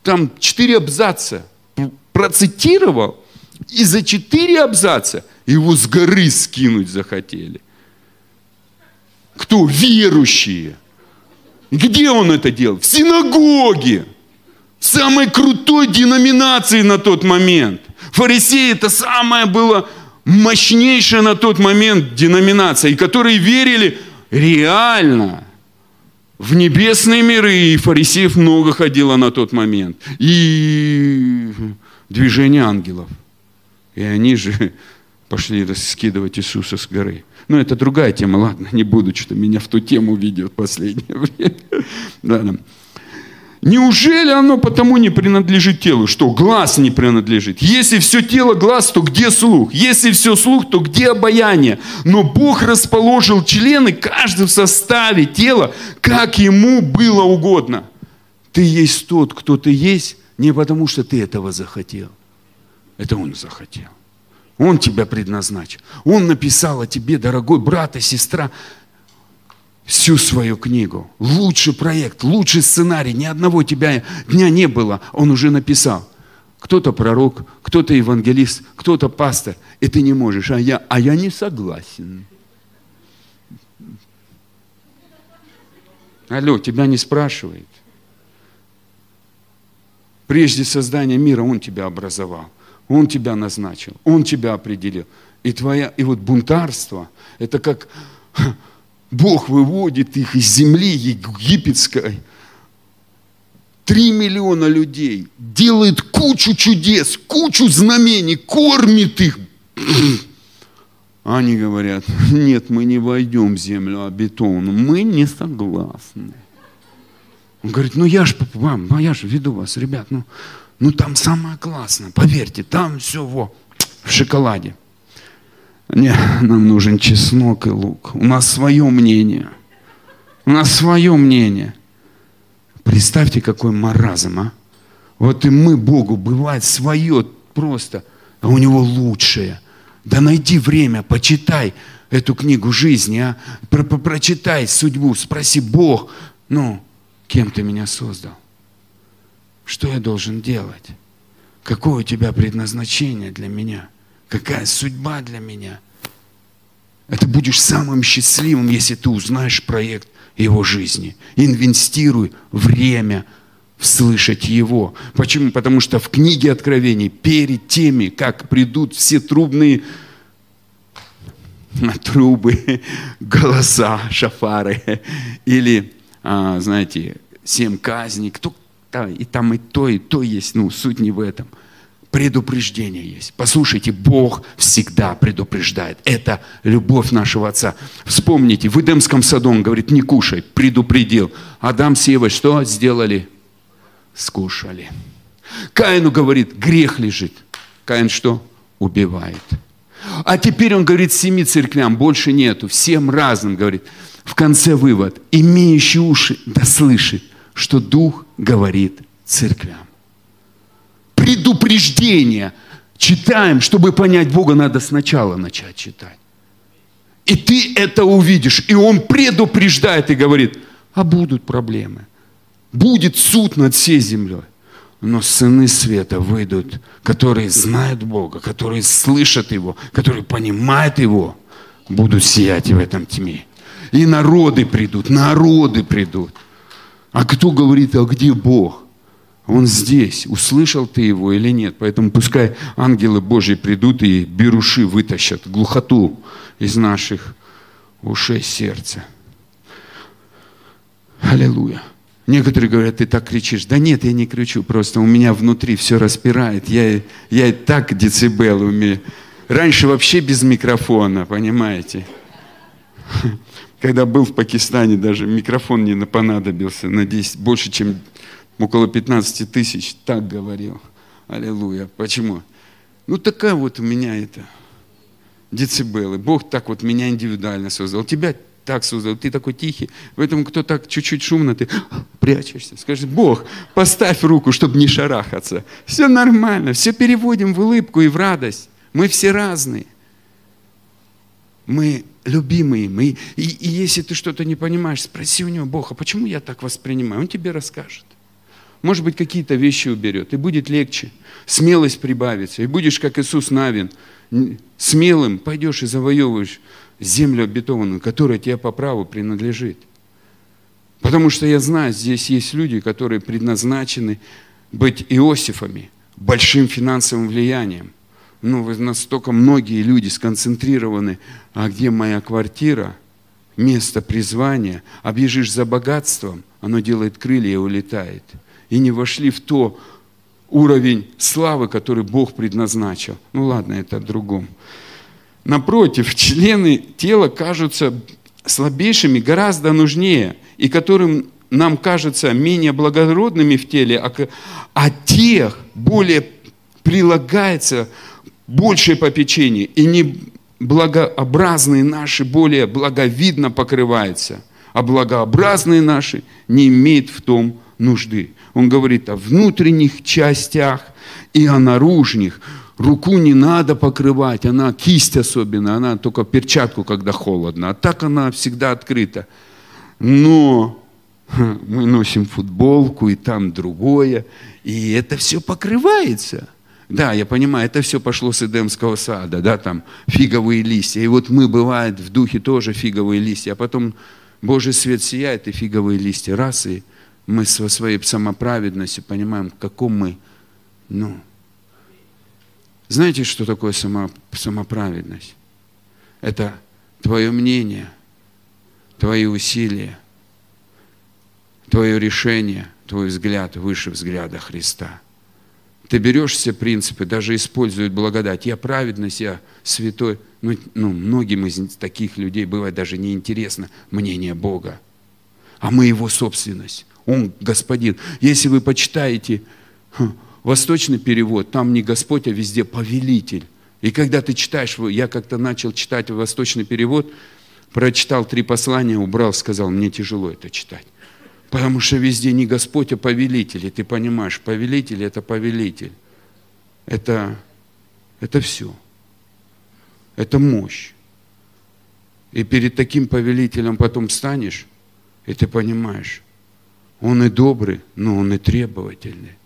там четыре абзаца процитировал, и за четыре абзаца его с горы скинуть захотели. Кто? Верующие. Где он это делал? В синагоге. В самой крутой деноминации на тот момент. Фарисеи это самое было мощнейшая на тот момент деноминация, и которые верили реально в небесные миры, и фарисеев много ходило на тот момент, и движение ангелов. И они же пошли раскидывать Иисуса с горы. Но это другая тема, ладно, не буду, что меня в ту тему ведет последнее время. Ладно. Неужели оно потому не принадлежит телу, что глаз не принадлежит? Если все тело глаз, то где слух? Если все слух, то где обаяние? Но Бог расположил члены, каждый в составе тела, как ему было угодно. Ты есть тот, кто ты есть, не потому что ты этого захотел. Это Он захотел. Он тебя предназначил. Он написал о тебе, дорогой брат и сестра, всю свою книгу. Лучший проект, лучший сценарий. Ни одного тебя дня не было. Он уже написал. Кто-то пророк, кто-то евангелист, кто-то пастор. И ты не можешь. А я, а я не согласен. Алло, тебя не спрашивает. Прежде создания мира Он тебя образовал. Он тебя назначил, Он тебя определил. И, твоя, и вот бунтарство, это как Бог выводит их из земли египетской. Три миллиона людей, делает кучу чудес, кучу знамений, кормит их. Они говорят, нет, мы не войдем в землю обетованную, мы не согласны. Он говорит, ну я же вам, ну я же веду вас, ребят, ну ну там самое классное, поверьте, там все во, в шоколаде. Не, нам нужен чеснок и лук. У нас свое мнение. У нас свое мнение. Представьте, какой маразм, а? Вот и мы Богу, бывает свое просто, а у него лучшее. Да найди время, почитай эту книгу жизни, а? Про -про Прочитай судьбу, спроси Бог, ну, кем ты меня создал? Что я должен делать? Какое у тебя предназначение для меня? Какая судьба для меня? Это будешь самым счастливым, если ты узнаешь проект его жизни. Инвестируй время слышать его. Почему? Потому что в книге Откровений перед теми, как придут все трубные трубы, голоса, шафары или, а, знаете, семь казней, кто, да, и там и то, и то есть, ну, суть не в этом. Предупреждение есть. Послушайте, Бог всегда предупреждает. Это любовь нашего Отца. Вспомните, в Эдемском саду он говорит, не кушай, предупредил. Адам с Евой что сделали? Скушали. Каину говорит, грех лежит. Каин что? Убивает. А теперь он говорит семи церквям, больше нету, всем разным говорит. В конце вывод, имеющий уши, да слышит – что Дух говорит церквям. Предупреждение. Читаем, чтобы понять Бога, надо сначала начать читать. И ты это увидишь. И Он предупреждает и говорит, а будут проблемы. Будет суд над всей землей. Но сыны света выйдут, которые знают Бога, которые слышат Его, которые понимают Его, будут сиять в этом тьме. И народы придут, народы придут. А кто говорит, а где Бог? Он здесь. Услышал ты его или нет? Поэтому пускай ангелы Божьи придут и беруши вытащат, глухоту из наших ушей сердца. Аллилуйя. Некоторые говорят, ты так кричишь. Да нет, я не кричу, просто у меня внутри все распирает. Я, я и так децибелы умею. Раньше вообще без микрофона, понимаете? Когда был в Пакистане, даже микрофон не понадобился на 10, больше, чем около 15 тысяч, так говорил. Аллилуйя. Почему? Ну, такая вот у меня это децибелы. Бог так вот меня индивидуально создал. Тебя так создал, ты такой тихий. Поэтому кто так чуть-чуть шумно, ты прячешься. Скажи, Бог, поставь руку, чтобы не шарахаться. Все нормально, все переводим в улыбку и в радость. Мы все разные. Мы любимые мы. И, и если ты что-то не понимаешь, спроси у него, Бог, а почему я так воспринимаю? Он тебе расскажет. Может быть, какие-то вещи уберет, и будет легче. Смелость прибавится, и будешь, как Иисус Навин, смелым пойдешь и завоевываешь землю обетованную, которая тебе по праву принадлежит. Потому что я знаю, здесь есть люди, которые предназначены быть Иосифами, большим финансовым влиянием ну, вы настолько многие люди сконцентрированы, а где моя квартира, место призвания, объезжишь за богатством, оно делает крылья и улетает. И не вошли в то уровень славы, который Бог предназначил. Ну ладно, это о другом. Напротив, члены тела кажутся слабейшими гораздо нужнее, и которым нам кажется менее благородными в теле, а, а тех более прилагается большее попечение, и не благообразные наши более благовидно покрываются, а благообразные наши не имеют в том нужды. Он говорит о внутренних частях и о наружных. Руку не надо покрывать, она кисть особенно, она только перчатку, когда холодно, а так она всегда открыта. Но мы носим футболку, и там другое, и это все покрывается. Да, я понимаю, это все пошло с Эдемского сада, да, там фиговые листья. И вот мы, бывает, в духе тоже фиговые листья, а потом Божий свет сияет, и фиговые листья раз, и мы со своей самоправедностью понимаем, каком мы, ну, знаете, что такое само, самоправедность? Это твое мнение, твои усилия, твое решение, твой взгляд выше взгляда Христа. Ты берешь все принципы, даже используют благодать. Я праведность, я святой. Ну, ну, многим из таких людей бывает даже неинтересно мнение Бога. А мы Его собственность. Он Господин. Если вы почитаете восточный перевод, там не Господь, а везде повелитель. И когда ты читаешь, я как-то начал читать восточный перевод, прочитал три послания, убрал, сказал, мне тяжело это читать. Потому что везде не Господь, а повелитель. И ты понимаешь, повелитель – это повелитель. Это, это все. Это мощь. И перед таким повелителем потом станешь, и ты понимаешь, он и добрый, но он и требовательный.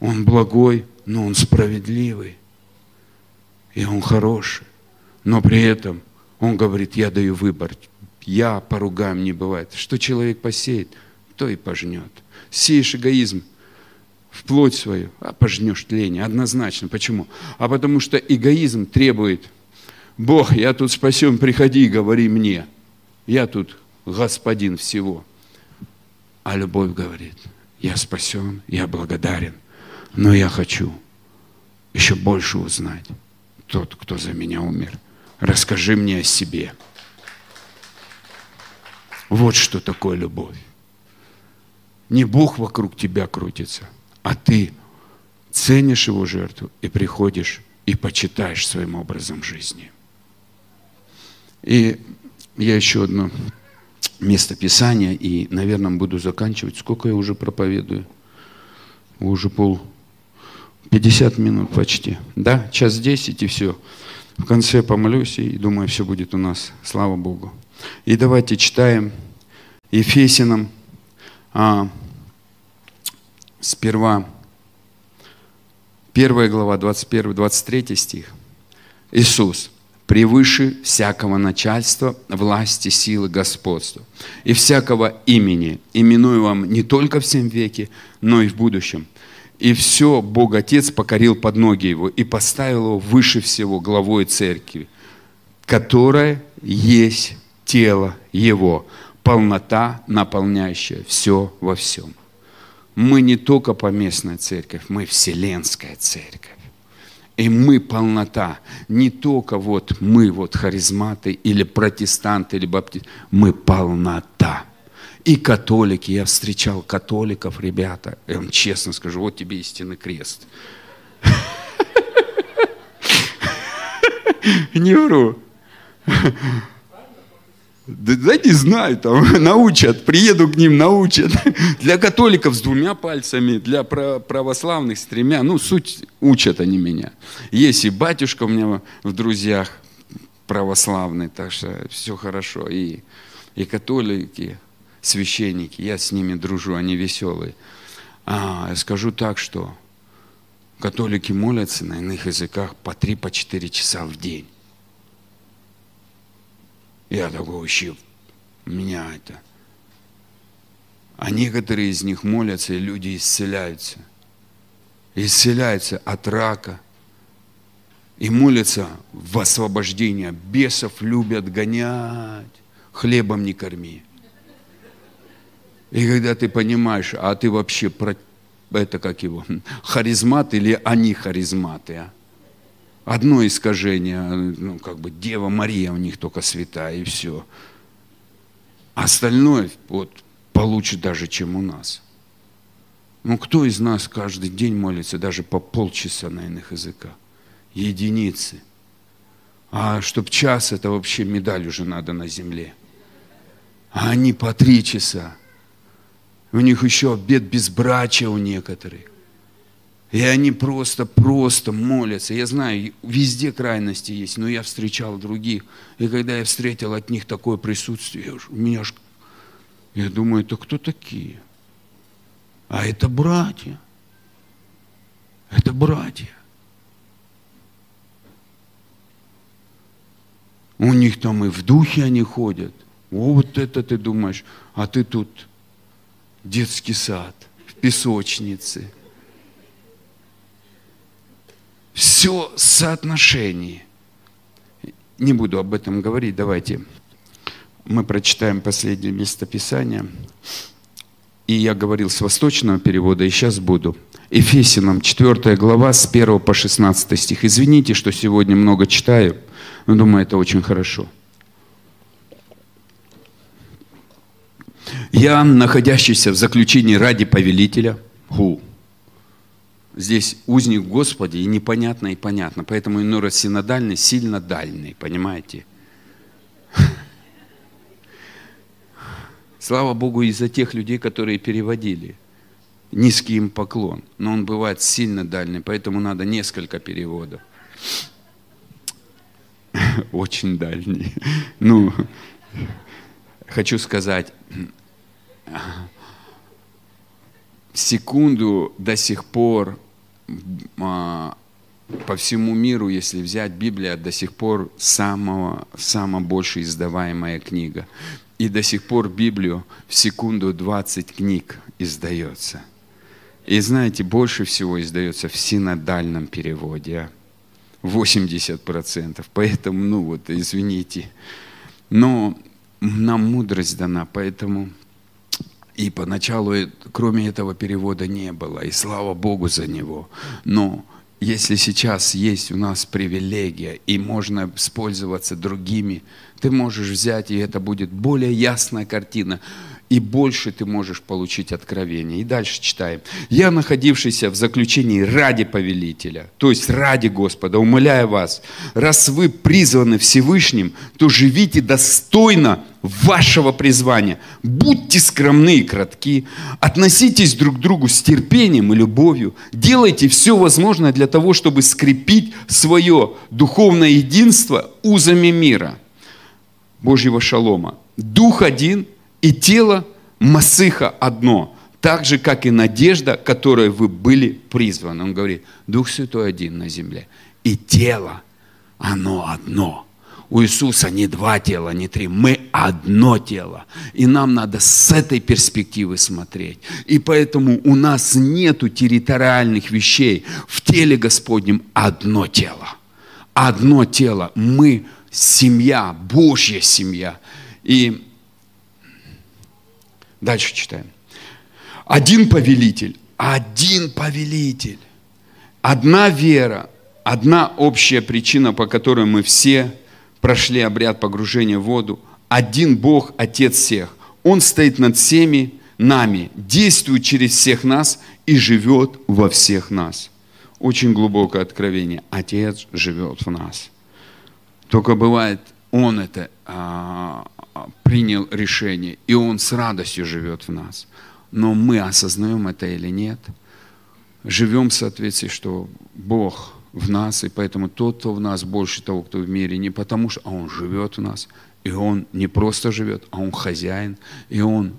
Он благой, но он справедливый. И он хороший. Но при этом он говорит, я даю выбор. Я поругаем не бывает. Что человек посеет, то и пожнет. Сеешь эгоизм в плоть свою, а пожнешь тление. Однозначно. Почему? А потому что эгоизм требует, Бог, я тут спасен, приходи и говори мне. Я тут господин всего. А любовь говорит, я спасен, я благодарен, но я хочу еще больше узнать тот, кто за меня умер. Расскажи мне о себе. Вот что такое любовь. Не Бог вокруг тебя крутится, а ты ценишь его жертву и приходишь и почитаешь своим образом жизни. И я еще одно место Писания, и, наверное, буду заканчивать. Сколько я уже проповедую? Уже пол... 50 минут почти. Да, час 10 и все. В конце помолюсь и думаю, все будет у нас. Слава Богу. И давайте читаем Ефесиным а, сперва 1 глава, 21-23 стих. Иисус – превыше всякого начальства, власти, силы, господства и всякого имени, именую вам не только в всем веке, но и в будущем. И все Бог Отец покорил под ноги его и поставил его выше всего главой церкви, которая есть тело его, полнота, наполняющая все во всем. Мы не только поместная церковь, мы вселенская церковь. И мы полнота. Не только вот мы вот харизматы или протестанты, или баптисты. Мы полнота. И католики. Я встречал католиков, ребята. Я вам честно скажу, вот тебе истинный крест. Не вру. Да, да не знаю, там научат, приеду к ним, научат. Для католиков с двумя пальцами, для православных с тремя. Ну, суть учат они меня. Есть и батюшка у меня в друзьях православный, так что все хорошо. И, и католики, священники, я с ними дружу, они веселые. А, скажу так, что католики молятся на иных языках по 3-4 по часа в день. Я такой вообще, меня это. А некоторые из них молятся, и люди исцеляются. Исцеляются от рака. И молятся в освобождение. Бесов любят гонять. Хлебом не корми. И когда ты понимаешь, а ты вообще про... это как его, харизмат или они харизматы, а? Одно искажение, ну, как бы Дева Мария у них только святая, и все. Остальное вот, получше даже, чем у нас. Ну, кто из нас каждый день молится даже по полчаса на иных языках? Единицы. А чтоб час, это вообще медаль уже надо на земле. А они по три часа. У них еще обед безбрачия у некоторых. И они просто-просто молятся. Я знаю, везде крайности есть, но я встречал других. И когда я встретил от них такое присутствие, у меня ж... Я думаю, это кто такие? А это братья. Это братья. У них там и в духе они ходят. О, вот это ты думаешь, а ты тут детский сад, в песочнице – все соотношение. Не буду об этом говорить, давайте мы прочитаем последнее местописание. И я говорил с восточного перевода, и сейчас буду. Ефесиным 4 глава с 1 по 16 стих. Извините, что сегодня много читаю, но думаю, это очень хорошо. Я, находящийся в заключении ради повелителя, ху, Здесь узник Господи, и непонятно, и понятно. Поэтому иной раз синодальный, сильно дальний, понимаете? Слава Богу из-за тех людей, которые переводили. Низкий им поклон. Но он бывает сильно дальний, поэтому надо несколько переводов. Очень дальний. Ну, хочу сказать, секунду до сих пор а, по всему миру, если взять Библия, до сих пор самого, самая больше издаваемая книга. И до сих пор Библию в секунду 20 книг издается. И знаете, больше всего издается в синодальном переводе. 80%. Поэтому, ну вот, извините. Но нам мудрость дана, поэтому и поначалу, кроме этого перевода, не было. И слава Богу за него. Но если сейчас есть у нас привилегия, и можно использоваться другими, ты можешь взять, и это будет более ясная картина и больше ты можешь получить откровение. И дальше читаем. «Я, находившийся в заключении ради повелителя, то есть ради Господа, умоляю вас, раз вы призваны Всевышним, то живите достойно вашего призвания. Будьте скромны и кратки, относитесь друг к другу с терпением и любовью, делайте все возможное для того, чтобы скрепить свое духовное единство узами мира, Божьего шалома. Дух один – и тело Масыха одно, так же, как и надежда, которой вы были призваны. Он говорит, Дух Святой один на земле, и тело, оно одно. У Иисуса не два тела, не три, мы одно тело. И нам надо с этой перспективы смотреть. И поэтому у нас нету территориальных вещей. В теле Господнем одно тело. Одно тело. Мы семья, Божья семья. И Дальше читаем. Один повелитель, один повелитель, одна вера, одна общая причина, по которой мы все прошли обряд погружения в воду, один Бог, Отец всех. Он стоит над всеми нами, действует через всех нас и живет во всех нас. Очень глубокое откровение. Отец живет в нас. Только бывает, Он это а, принял решение, и Он с радостью живет в нас. Но мы осознаем это или нет, живем в соответствии, что Бог в нас, и поэтому тот, кто в нас, больше того, кто в мире, не потому что, а Он живет в нас, и Он не просто живет, а Он хозяин, и Он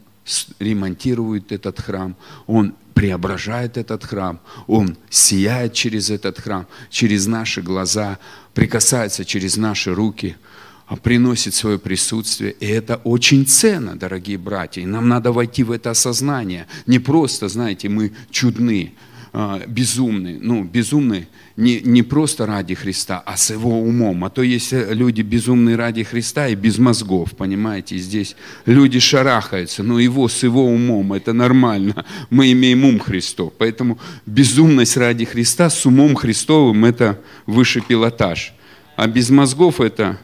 ремонтирует этот храм, Он преображает этот храм, Он сияет через этот храм, через наши глаза, прикасается через наши руки – а приносит свое присутствие. И это очень ценно, дорогие братья. И нам надо войти в это осознание. Не просто, знаете, мы чудны. а, безумны. Ну, безумны не, не просто ради Христа, а с его умом. А то есть люди безумные ради Христа и без мозгов, понимаете. Здесь люди шарахаются, но его с его умом, это нормально. Мы имеем ум Христов. Поэтому безумность ради Христа с умом Христовым – это высший пилотаж. А без мозгов это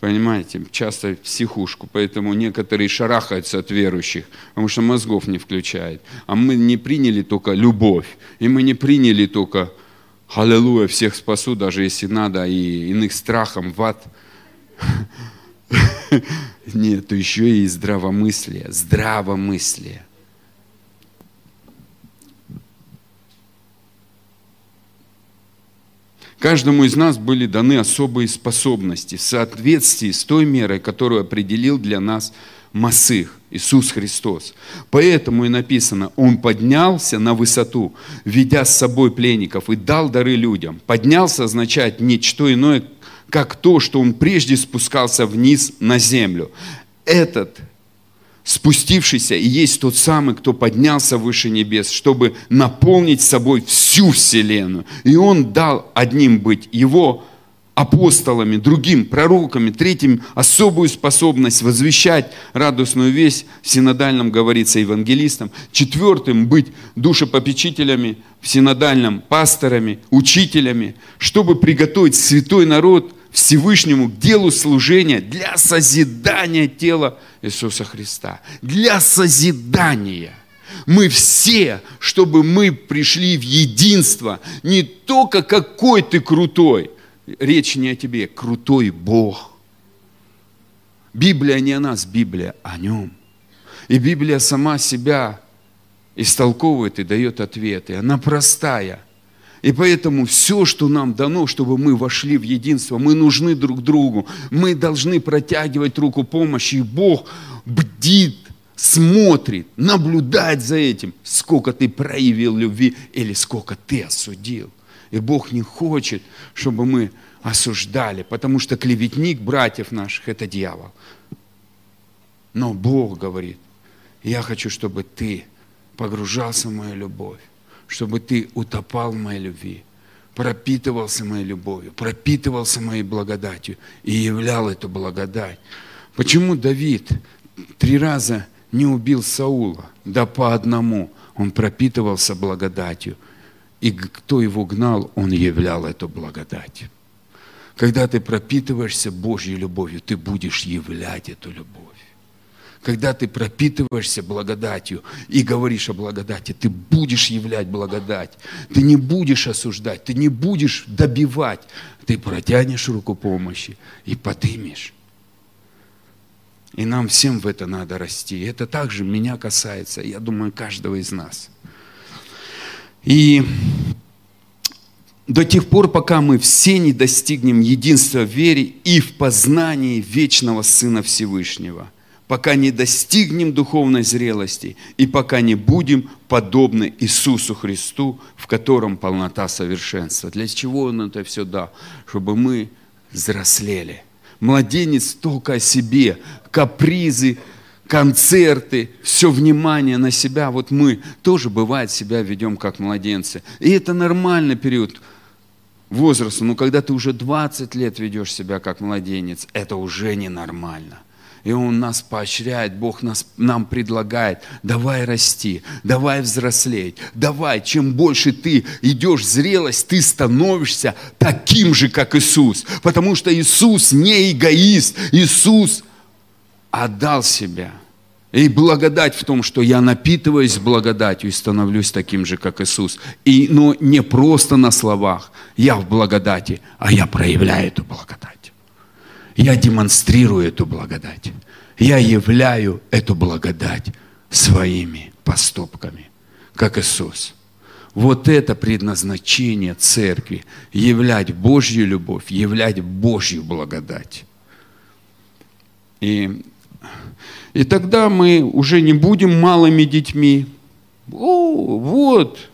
Понимаете, часто в психушку, поэтому некоторые шарахаются от верующих, потому что мозгов не включает. А мы не приняли только любовь, и мы не приняли только Аллилуйя, всех спасу, даже если надо, и иных страхом в ад. Нет, еще и здравомыслие, здравомыслие. Каждому из нас были даны особые способности в соответствии с той мерой, которую определил для нас Масых, Иисус Христос. Поэтому и написано, Он поднялся на высоту, ведя с собой пленников и дал дары людям. Поднялся означает ничто иное, как то, что Он прежде спускался вниз на землю. Этот спустившийся и есть тот самый, кто поднялся выше небес, чтобы наполнить собой всю вселенную. И он дал одним быть его апостолами, другим пророками, третьим особую способность возвещать радостную весть, в синодальном говорится евангелистам, четвертым быть душепопечителями, в синодальном пасторами, учителями, чтобы приготовить святой народ Всевышнему к делу служения для созидания тела Иисуса Христа. Для созидания. Мы все, чтобы мы пришли в единство, не только какой ты крутой. Речь не о тебе, крутой Бог. Библия не о нас, Библия о нем. И Библия сама себя истолковывает и дает ответы. Она простая – и поэтому все, что нам дано, чтобы мы вошли в единство, мы нужны друг другу, мы должны протягивать руку помощи, и Бог бдит, смотрит, наблюдает за этим, сколько ты проявил любви или сколько ты осудил. И Бог не хочет, чтобы мы осуждали, потому что клеветник братьев наших – это дьявол. Но Бог говорит, я хочу, чтобы ты погружался в мою любовь чтобы ты утопал в моей любви, пропитывался моей любовью, пропитывался моей благодатью и являл эту благодать. Почему Давид три раза не убил Саула? Да по одному. Он пропитывался благодатью. И кто его гнал, он являл эту благодать. Когда ты пропитываешься Божьей любовью, ты будешь являть эту любовь когда ты пропитываешься благодатью и говоришь о благодати, ты будешь являть благодать. Ты не будешь осуждать, ты не будешь добивать. Ты протянешь руку помощи и подымешь. И нам всем в это надо расти. Это также меня касается, я думаю, каждого из нас. И до тех пор, пока мы все не достигнем единства в вере и в познании вечного Сына Всевышнего – пока не достигнем духовной зрелости и пока не будем подобны Иисусу Христу, в котором полнота совершенства. Для чего Он это все дал? Чтобы мы взрослели. Младенец только о себе, капризы, концерты, все внимание на себя. Вот мы тоже, бывает, себя ведем как младенцы. И это нормальный период возраста. Но когда ты уже 20 лет ведешь себя как младенец, это уже ненормально. И Он нас поощряет, Бог нас, нам предлагает, давай расти, давай взрослеть, давай, чем больше ты идешь в зрелость, ты становишься таким же, как Иисус. Потому что Иисус не эгоист, Иисус отдал себя. И благодать в том, что я напитываюсь благодатью и становлюсь таким же, как Иисус. И, но не просто на словах, я в благодати, а я проявляю эту благодать. Я демонстрирую эту благодать. Я являю эту благодать своими поступками, как Иисус. Вот это предназначение церкви – являть Божью любовь, являть Божью благодать. И, и тогда мы уже не будем малыми детьми. О, вот,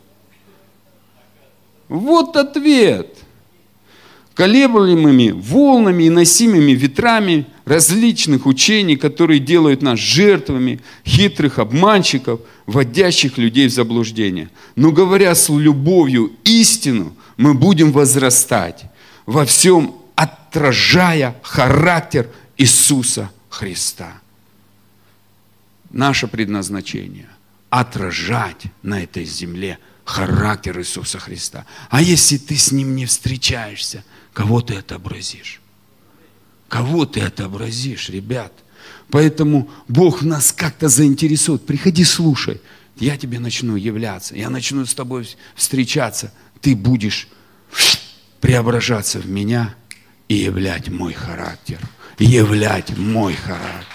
вот ответ – колеблемыми волнами и носимыми ветрами, различных учений, которые делают нас жертвами хитрых обманщиков, вводящих людей в заблуждение. Но говоря с любовью истину, мы будем возрастать во всем, отражая характер Иисуса Христа. Наше предназначение – отражать на этой земле характер Иисуса Христа. А если ты с Ним не встречаешься, кого ты отобразишь? Кого ты отобразишь, ребят? Поэтому Бог нас как-то заинтересует. Приходи, слушай. Я тебе начну являться. Я начну с тобой встречаться. Ты будешь преображаться в меня и являть мой характер. Являть мой характер.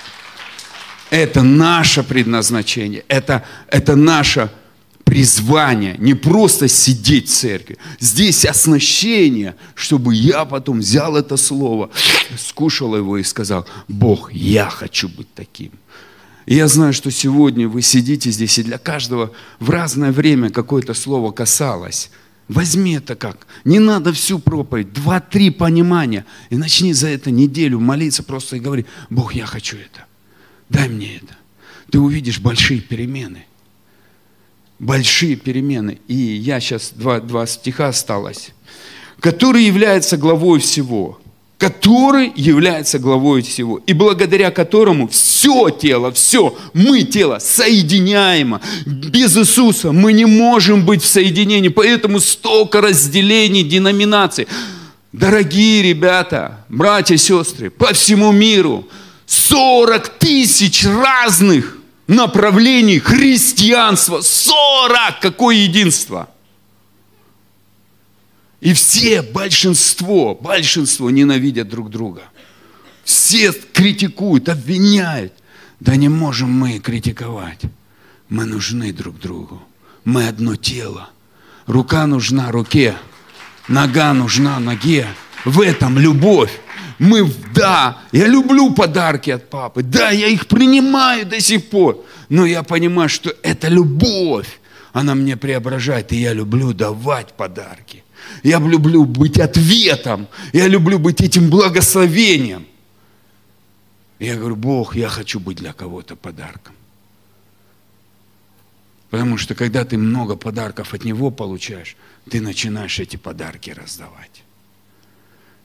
Это наше предназначение. Это, это наше призвание, не просто сидеть в церкви. Здесь оснащение, чтобы я потом взял это слово, скушал его и сказал, Бог, я хочу быть таким. И я знаю, что сегодня вы сидите здесь, и для каждого в разное время какое-то слово касалось. Возьми это как. Не надо всю проповедь, два-три понимания. И начни за это неделю молиться просто и говори, Бог, я хочу это. Дай мне это. Ты увидишь большие перемены – большие перемены. И я сейчас, два, два стиха осталось. Который является главой всего. Который является главой всего. И благодаря которому все тело, все, мы тело соединяемо. Без Иисуса мы не можем быть в соединении. Поэтому столько разделений, деноминаций. Дорогие ребята, братья сестры, по всему миру 40 тысяч разных направлений христианства. 40! Какое единство! И все, большинство, большинство ненавидят друг друга. Все критикуют, обвиняют. Да не можем мы критиковать. Мы нужны друг другу. Мы одно тело. Рука нужна руке. Нога нужна ноге. В этом любовь мы, да, я люблю подарки от папы, да, я их принимаю до сих пор, но я понимаю, что это любовь, она мне преображает, и я люблю давать подарки. Я люблю быть ответом, я люблю быть этим благословением. Я говорю, Бог, я хочу быть для кого-то подарком. Потому что когда ты много подарков от Него получаешь, ты начинаешь эти подарки раздавать.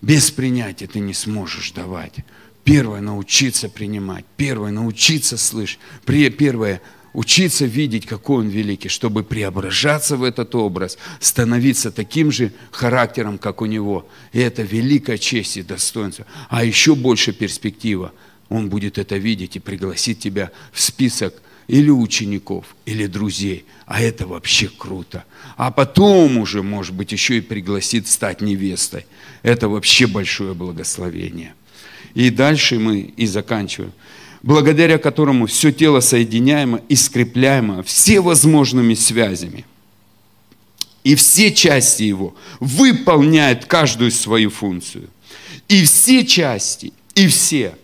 Без принятия ты не сможешь давать. Первое – научиться принимать. Первое – научиться слышать. Первое – учиться видеть, какой Он великий, чтобы преображаться в этот образ, становиться таким же характером, как у Него. И это великая честь и достоинство. А еще больше перспектива. Он будет это видеть и пригласит тебя в список – или учеников, или друзей. А это вообще круто. А потом уже, может быть, еще и пригласит стать невестой. Это вообще большое благословение. И дальше мы и заканчиваем. Благодаря которому все тело соединяемо и скрепляемо всевозможными связями. И все части его выполняют каждую свою функцию. И все части, и все –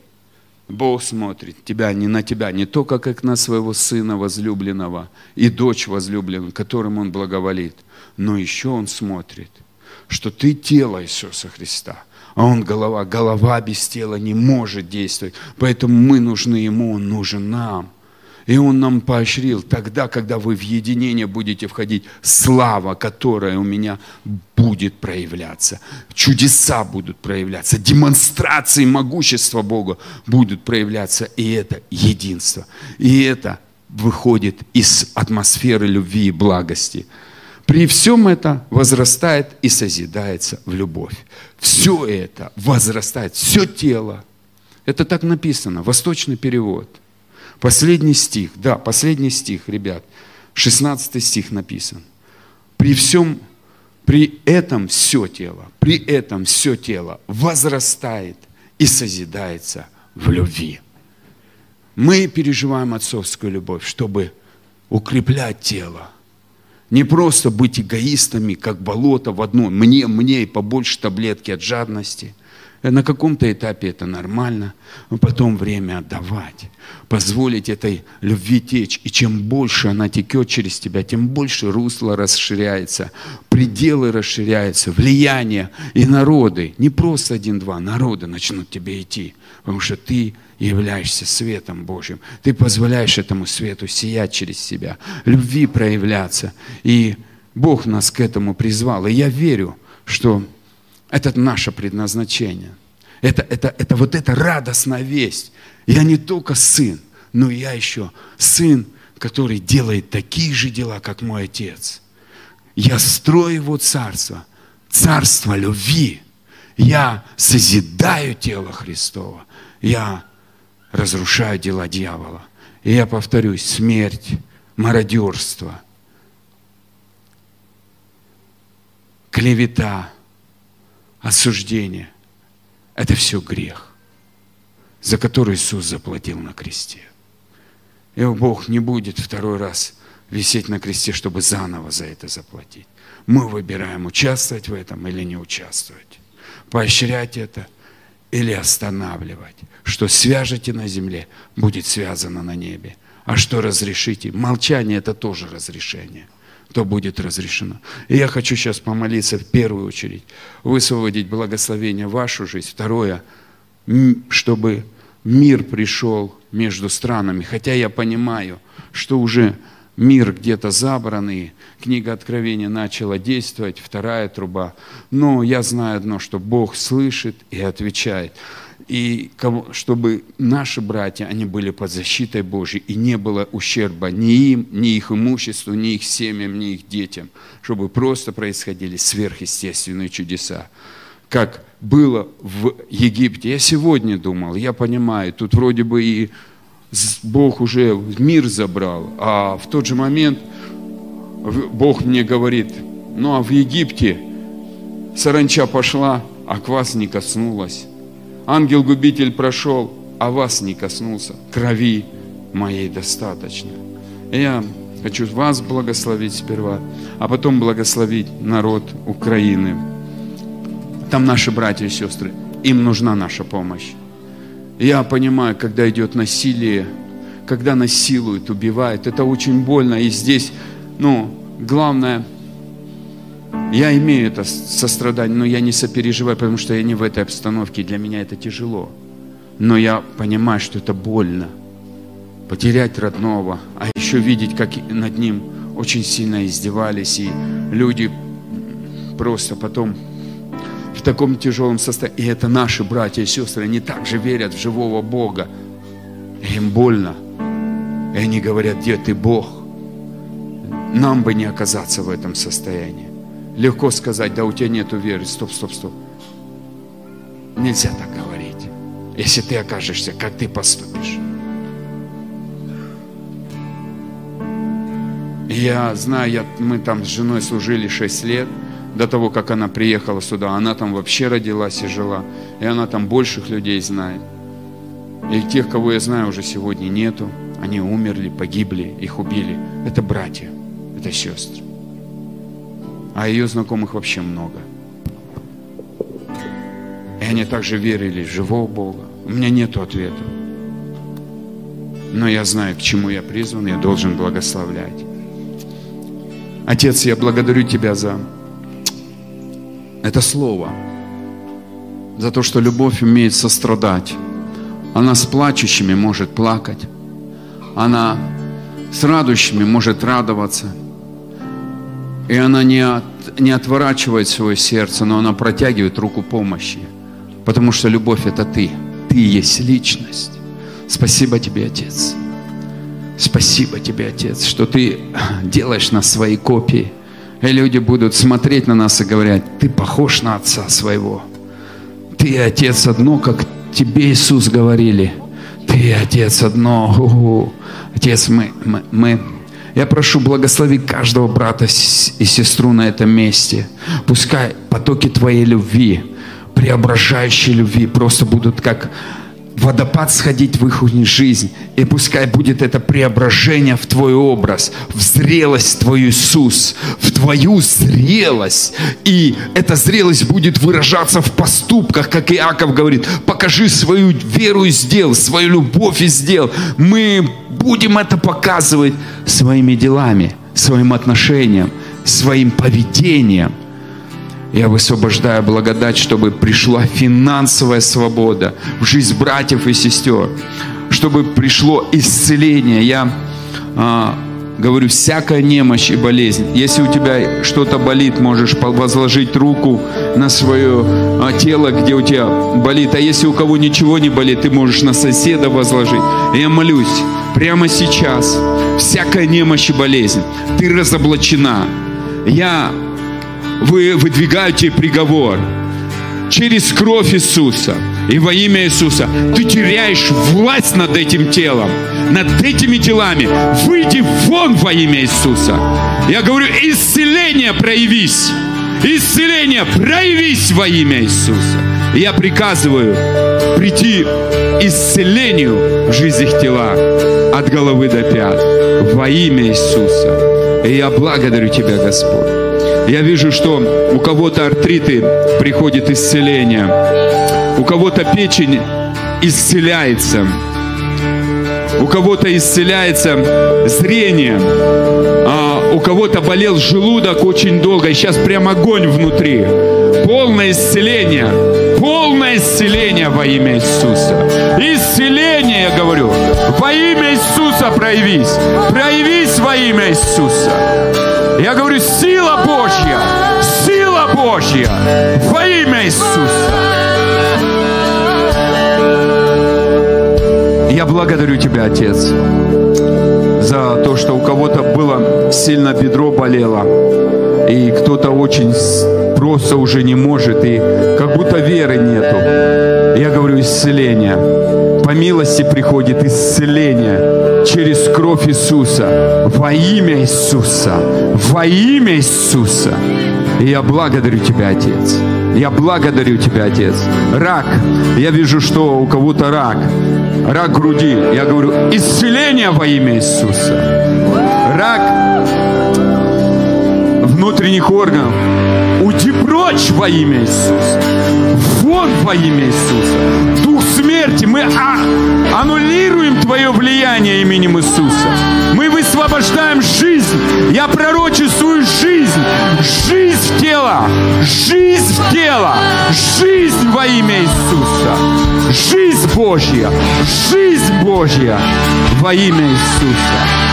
Бог смотрит тебя, не на тебя, не только как на своего сына возлюбленного и дочь возлюбленного, которым Он благоволит, но еще Он смотрит, что ты тело Иисуса Христа, а Он голова. Голова без тела не может действовать, поэтому мы нужны Ему, Он нужен нам – и Он нам поощрил, тогда, когда вы в единение будете входить, слава, которая у меня будет проявляться, чудеса будут проявляться, демонстрации могущества Бога будут проявляться, и это единство. И это выходит из атмосферы любви и благости. При всем это возрастает и созидается в любовь. Все это возрастает, все тело. Это так написано, восточный перевод – Последний стих, да, последний стих, ребят, 16 стих написан. При всем, при этом все тело, при этом все тело возрастает и созидается в любви. Мы переживаем отцовскую любовь, чтобы укреплять тело. Не просто быть эгоистами, как болото в одном. Мне, мне и побольше таблетки от жадности. На каком-то этапе это нормально, но потом время отдавать, позволить этой любви течь. И чем больше она текет через тебя, тем больше русло расширяется, пределы расширяются, влияние и народы, не просто один-два, народы начнут тебе идти, потому что ты являешься светом Божьим. Ты позволяешь этому свету сиять через себя, любви проявляться. И Бог нас к этому призвал. И я верю, что это наше предназначение. Это, это, это вот эта радостная весть. Я не только сын, но я еще сын, который делает такие же дела, как мой отец. Я строю его царство, царство любви. Я созидаю тело Христова. Я разрушаю дела дьявола. И я повторюсь, смерть, мародерство, клевета – осуждение – это все грех, за который Иисус заплатил на кресте. И Бог не будет второй раз висеть на кресте, чтобы заново за это заплатить. Мы выбираем, участвовать в этом или не участвовать. Поощрять это или останавливать. Что свяжете на земле, будет связано на небе. А что разрешите? Молчание – это тоже разрешение – то будет разрешено. И я хочу сейчас помолиться в первую очередь, высвободить благословение в вашу жизнь. Второе, чтобы мир пришел между странами. Хотя я понимаю, что уже мир где-то забранный, книга Откровения начала действовать, вторая труба. Но я знаю одно, что Бог слышит и отвечает и чтобы наши братья, они были под защитой Божьей, и не было ущерба ни им, ни их имуществу, ни их семьям, ни их детям, чтобы просто происходили сверхъестественные чудеса. Как было в Египте. Я сегодня думал, я понимаю, тут вроде бы и Бог уже мир забрал, а в тот же момент Бог мне говорит, ну а в Египте саранча пошла, а квас не коснулась ангел-губитель прошел, а вас не коснулся. Крови моей достаточно. Я хочу вас благословить сперва, а потом благословить народ Украины. Там наши братья и сестры, им нужна наша помощь. Я понимаю, когда идет насилие, когда насилуют, убивают, это очень больно. И здесь, ну, главное – я имею это сострадание, но я не сопереживаю, потому что я не в этой обстановке, для меня это тяжело. Но я понимаю, что это больно. Потерять родного, а еще видеть, как над ним очень сильно издевались, и люди просто потом в таком тяжелом состоянии. И это наши братья и сестры, они также верят в живого Бога. Им больно. И они говорят, где ты Бог? Нам бы не оказаться в этом состоянии. Легко сказать, да у тебя нету веры. Стоп, стоп, стоп. Нельзя так говорить. Если ты окажешься, как ты поступишь? Я знаю, я, мы там с женой служили 6 лет, до того, как она приехала сюда. Она там вообще родилась и жила. И она там больших людей знает. И тех, кого я знаю, уже сегодня нету. Они умерли, погибли, их убили. Это братья, это сестры а ее знакомых вообще много. И они также верили в живого Бога. У меня нет ответа. Но я знаю, к чему я призван, я должен благословлять. Отец, я благодарю Тебя за это слово, за то, что любовь умеет сострадать. Она с плачущими может плакать. Она с радующими может радоваться – и она не, от, не отворачивает свое сердце, но она протягивает руку помощи. Потому что любовь это ты. Ты есть личность. Спасибо тебе, Отец. Спасибо тебе, Отец, что ты делаешь нас своей копией. И люди будут смотреть на нас и говорить, ты похож на Отца своего. Ты, Отец, одно, как тебе, Иисус, говорили. Ты, Отец, одно. У-у-у. Отец, мы, мы, мы я прошу, благослови каждого брата и сестру на этом месте. Пускай потоки Твоей любви, преображающей любви, просто будут как водопад сходить в их жизнь. И пускай будет это преображение в твой образ, в зрелость твою, Иисус, в твою зрелость. И эта зрелость будет выражаться в поступках, как Иаков говорит. Покажи свою веру и сделал, свою любовь и сделал. Мы будем это показывать своими делами, своим отношением, своим поведением – я высвобождаю благодать, чтобы пришла финансовая свобода в жизнь братьев и сестер, чтобы пришло исцеление. Я а, говорю, всякая немощь и болезнь. Если у тебя что-то болит, можешь возложить руку на свое а, тело, где у тебя болит. А если у кого ничего не болит, ты можешь на соседа возложить. я молюсь прямо сейчас. Всякая немощь и болезнь. Ты разоблачена. Я вы выдвигаете приговор через кровь Иисуса и во имя Иисуса. Ты теряешь власть над этим телом, над этими телами. Выйди вон во имя Иисуса. Я говорю, исцеление проявись. Исцеление проявись во имя Иисуса. Я приказываю прийти исцелению в жизнь их тела от головы до пят во имя Иисуса. И я благодарю Тебя, Господь. Я вижу, что у кого-то артриты приходит исцеление, у кого-то печень исцеляется, у кого-то исцеляется зрение, а у кого-то болел желудок очень долго, и сейчас прям огонь внутри. Полное исцеление, полное исцеление во имя Иисуса. Исцеление, я говорю, во имя Иисуса проявись, проявись во имя Иисуса. Я говорю, сила Божья, сила Божья во имя Иисуса. Я благодарю Тебя, Отец, за то, что у кого-то было сильно бедро болело, и кто-то очень просто уже не может, и как будто веры нету. Я говорю исцеление. По милости приходит исцеление через кровь Иисуса, во имя Иисуса, во имя Иисуса. И я благодарю Тебя, Отец. Я благодарю Тебя, Отец. Рак. Я вижу, что у кого-то рак. Рак груди. Я говорю, исцеление во имя Иисуса. Рак внутренних органов. Уйди прочь во имя Иисуса. Вон во имя Иисуса. Дух смерти, мы а, аннулируем Твое влияние именем Иисуса. Мы высвобождаем жизнь. Я пророчествую жизнь. Жизнь в тело. Жизнь в тело. Жизнь во имя Иисуса. Жизнь Божья. Жизнь Божья во имя Иисуса.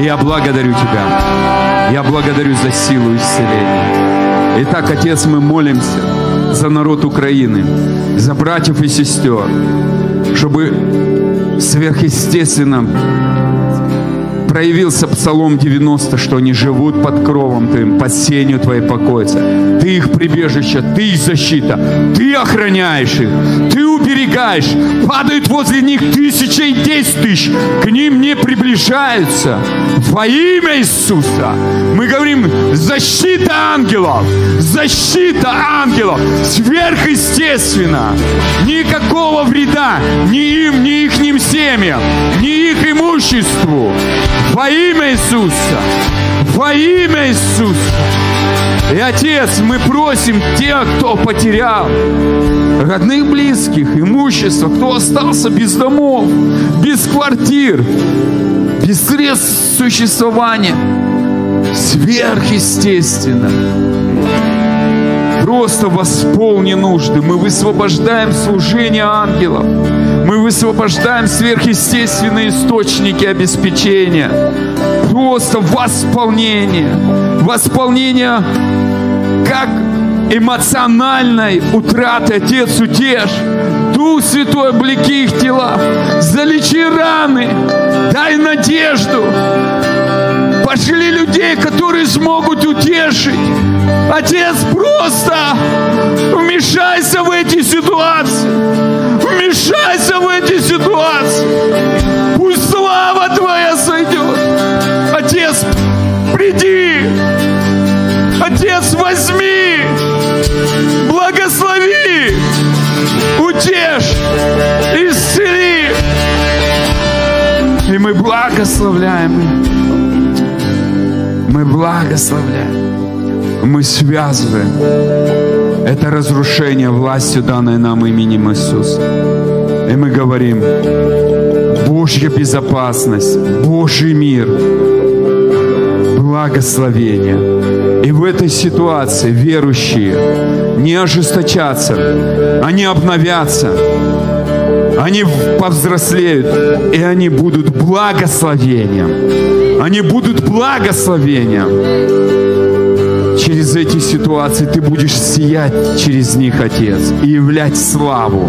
Я благодарю Тебя. Я благодарю за силу исцеления. Итак, Отец, мы молимся за народ Украины, за братьев и сестер, чтобы сверхъестественно проявился Псалом 90, что они живут под кровом Твоим, под сенью Твоей покоятся. Ты их прибежище, Ты их защита, Ты охраняешь их, Ты уберегаешь. Падают возле них тысячи и десять тысяч, к ним не приближаются. Во имя Иисуса мы говорим защита ангелов, защита ангелов, сверхъестественно. Никакого вреда ни им, ни их семьям, ни их имуществу. Во имя Иисуса. Во имя Иисуса. И, Отец, мы просим тех, кто потерял родных, близких, имущество, кто остался без домов, без квартир, без средств существования, сверхъестественно. Просто восполни нужды. Мы высвобождаем служение ангелов. Мы высвобождаем сверхъестественные источники обеспечения. Просто восполнение. Восполнение как эмоциональной утраты, Отец, утешь. Дух Святой, облеки их тела. Залечи раны. Дай надежду. Пошли людей, которые смогут утешить. Отец, просто вмешайся в эти ситуации. Вмешайся в эти ситуации. Пусть слава Твоя сойдет. Отец, приди. Отец, возьми. Благослови. Утешь. Исцели. И мы благословляем. Мы благословляем. Мы связываем это разрушение властью, данной нам именем Иисуса. И мы говорим, Божья безопасность, Божий мир, благословение. И в этой ситуации верующие не ожесточатся, они обновятся, они повзрослеют, и они будут благословением. Они будут благословением. Через эти ситуации ты будешь сиять через них, Отец, и являть славу.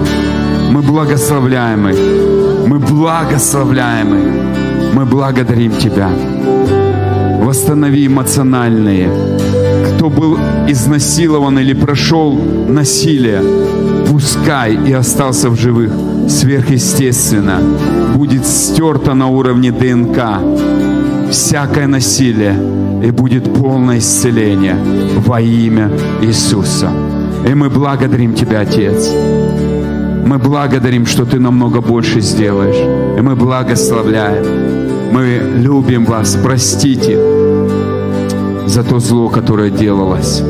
Мы благословляем их. Мы благословляем их. Мы благодарим Тебя. Восстанови эмоциональные. Кто был изнасилован или прошел насилие, пускай и остался в живых сверхъестественно, будет стерто на уровне ДНК всякое насилие, и будет полное исцеление во имя Иисуса. И мы благодарим Тебя, Отец. Мы благодарим, что Ты намного больше сделаешь. И мы благословляем. Мы любим вас. Простите за то зло, которое делалось.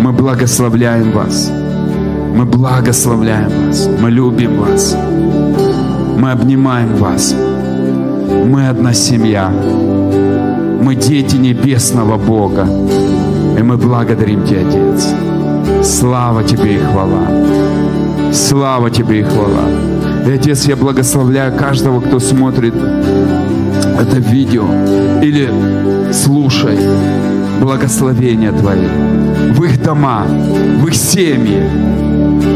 Мы благословляем вас. Мы благословляем вас. Мы любим вас. Мы обнимаем вас. Мы одна семья. Мы дети небесного Бога. И мы благодарим Тебя, Отец. Слава Тебе и хвала. Слава Тебе и хвала. И, Отец, я благословляю каждого, кто смотрит это видео или слушай благословения Твои в их дома, в их семьи,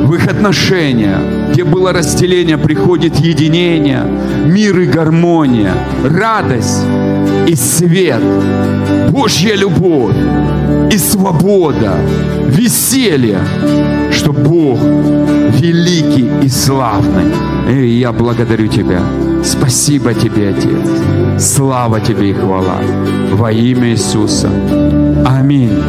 в их отношения, где было разделение, приходит единение, мир и гармония, радость и свет, Божья любовь и свобода, веселье, что Бог великий и славный. И я благодарю Тебя. Спасибо Тебе, Отец. Слава Тебе и хвала. Во имя Иисуса. Аминь.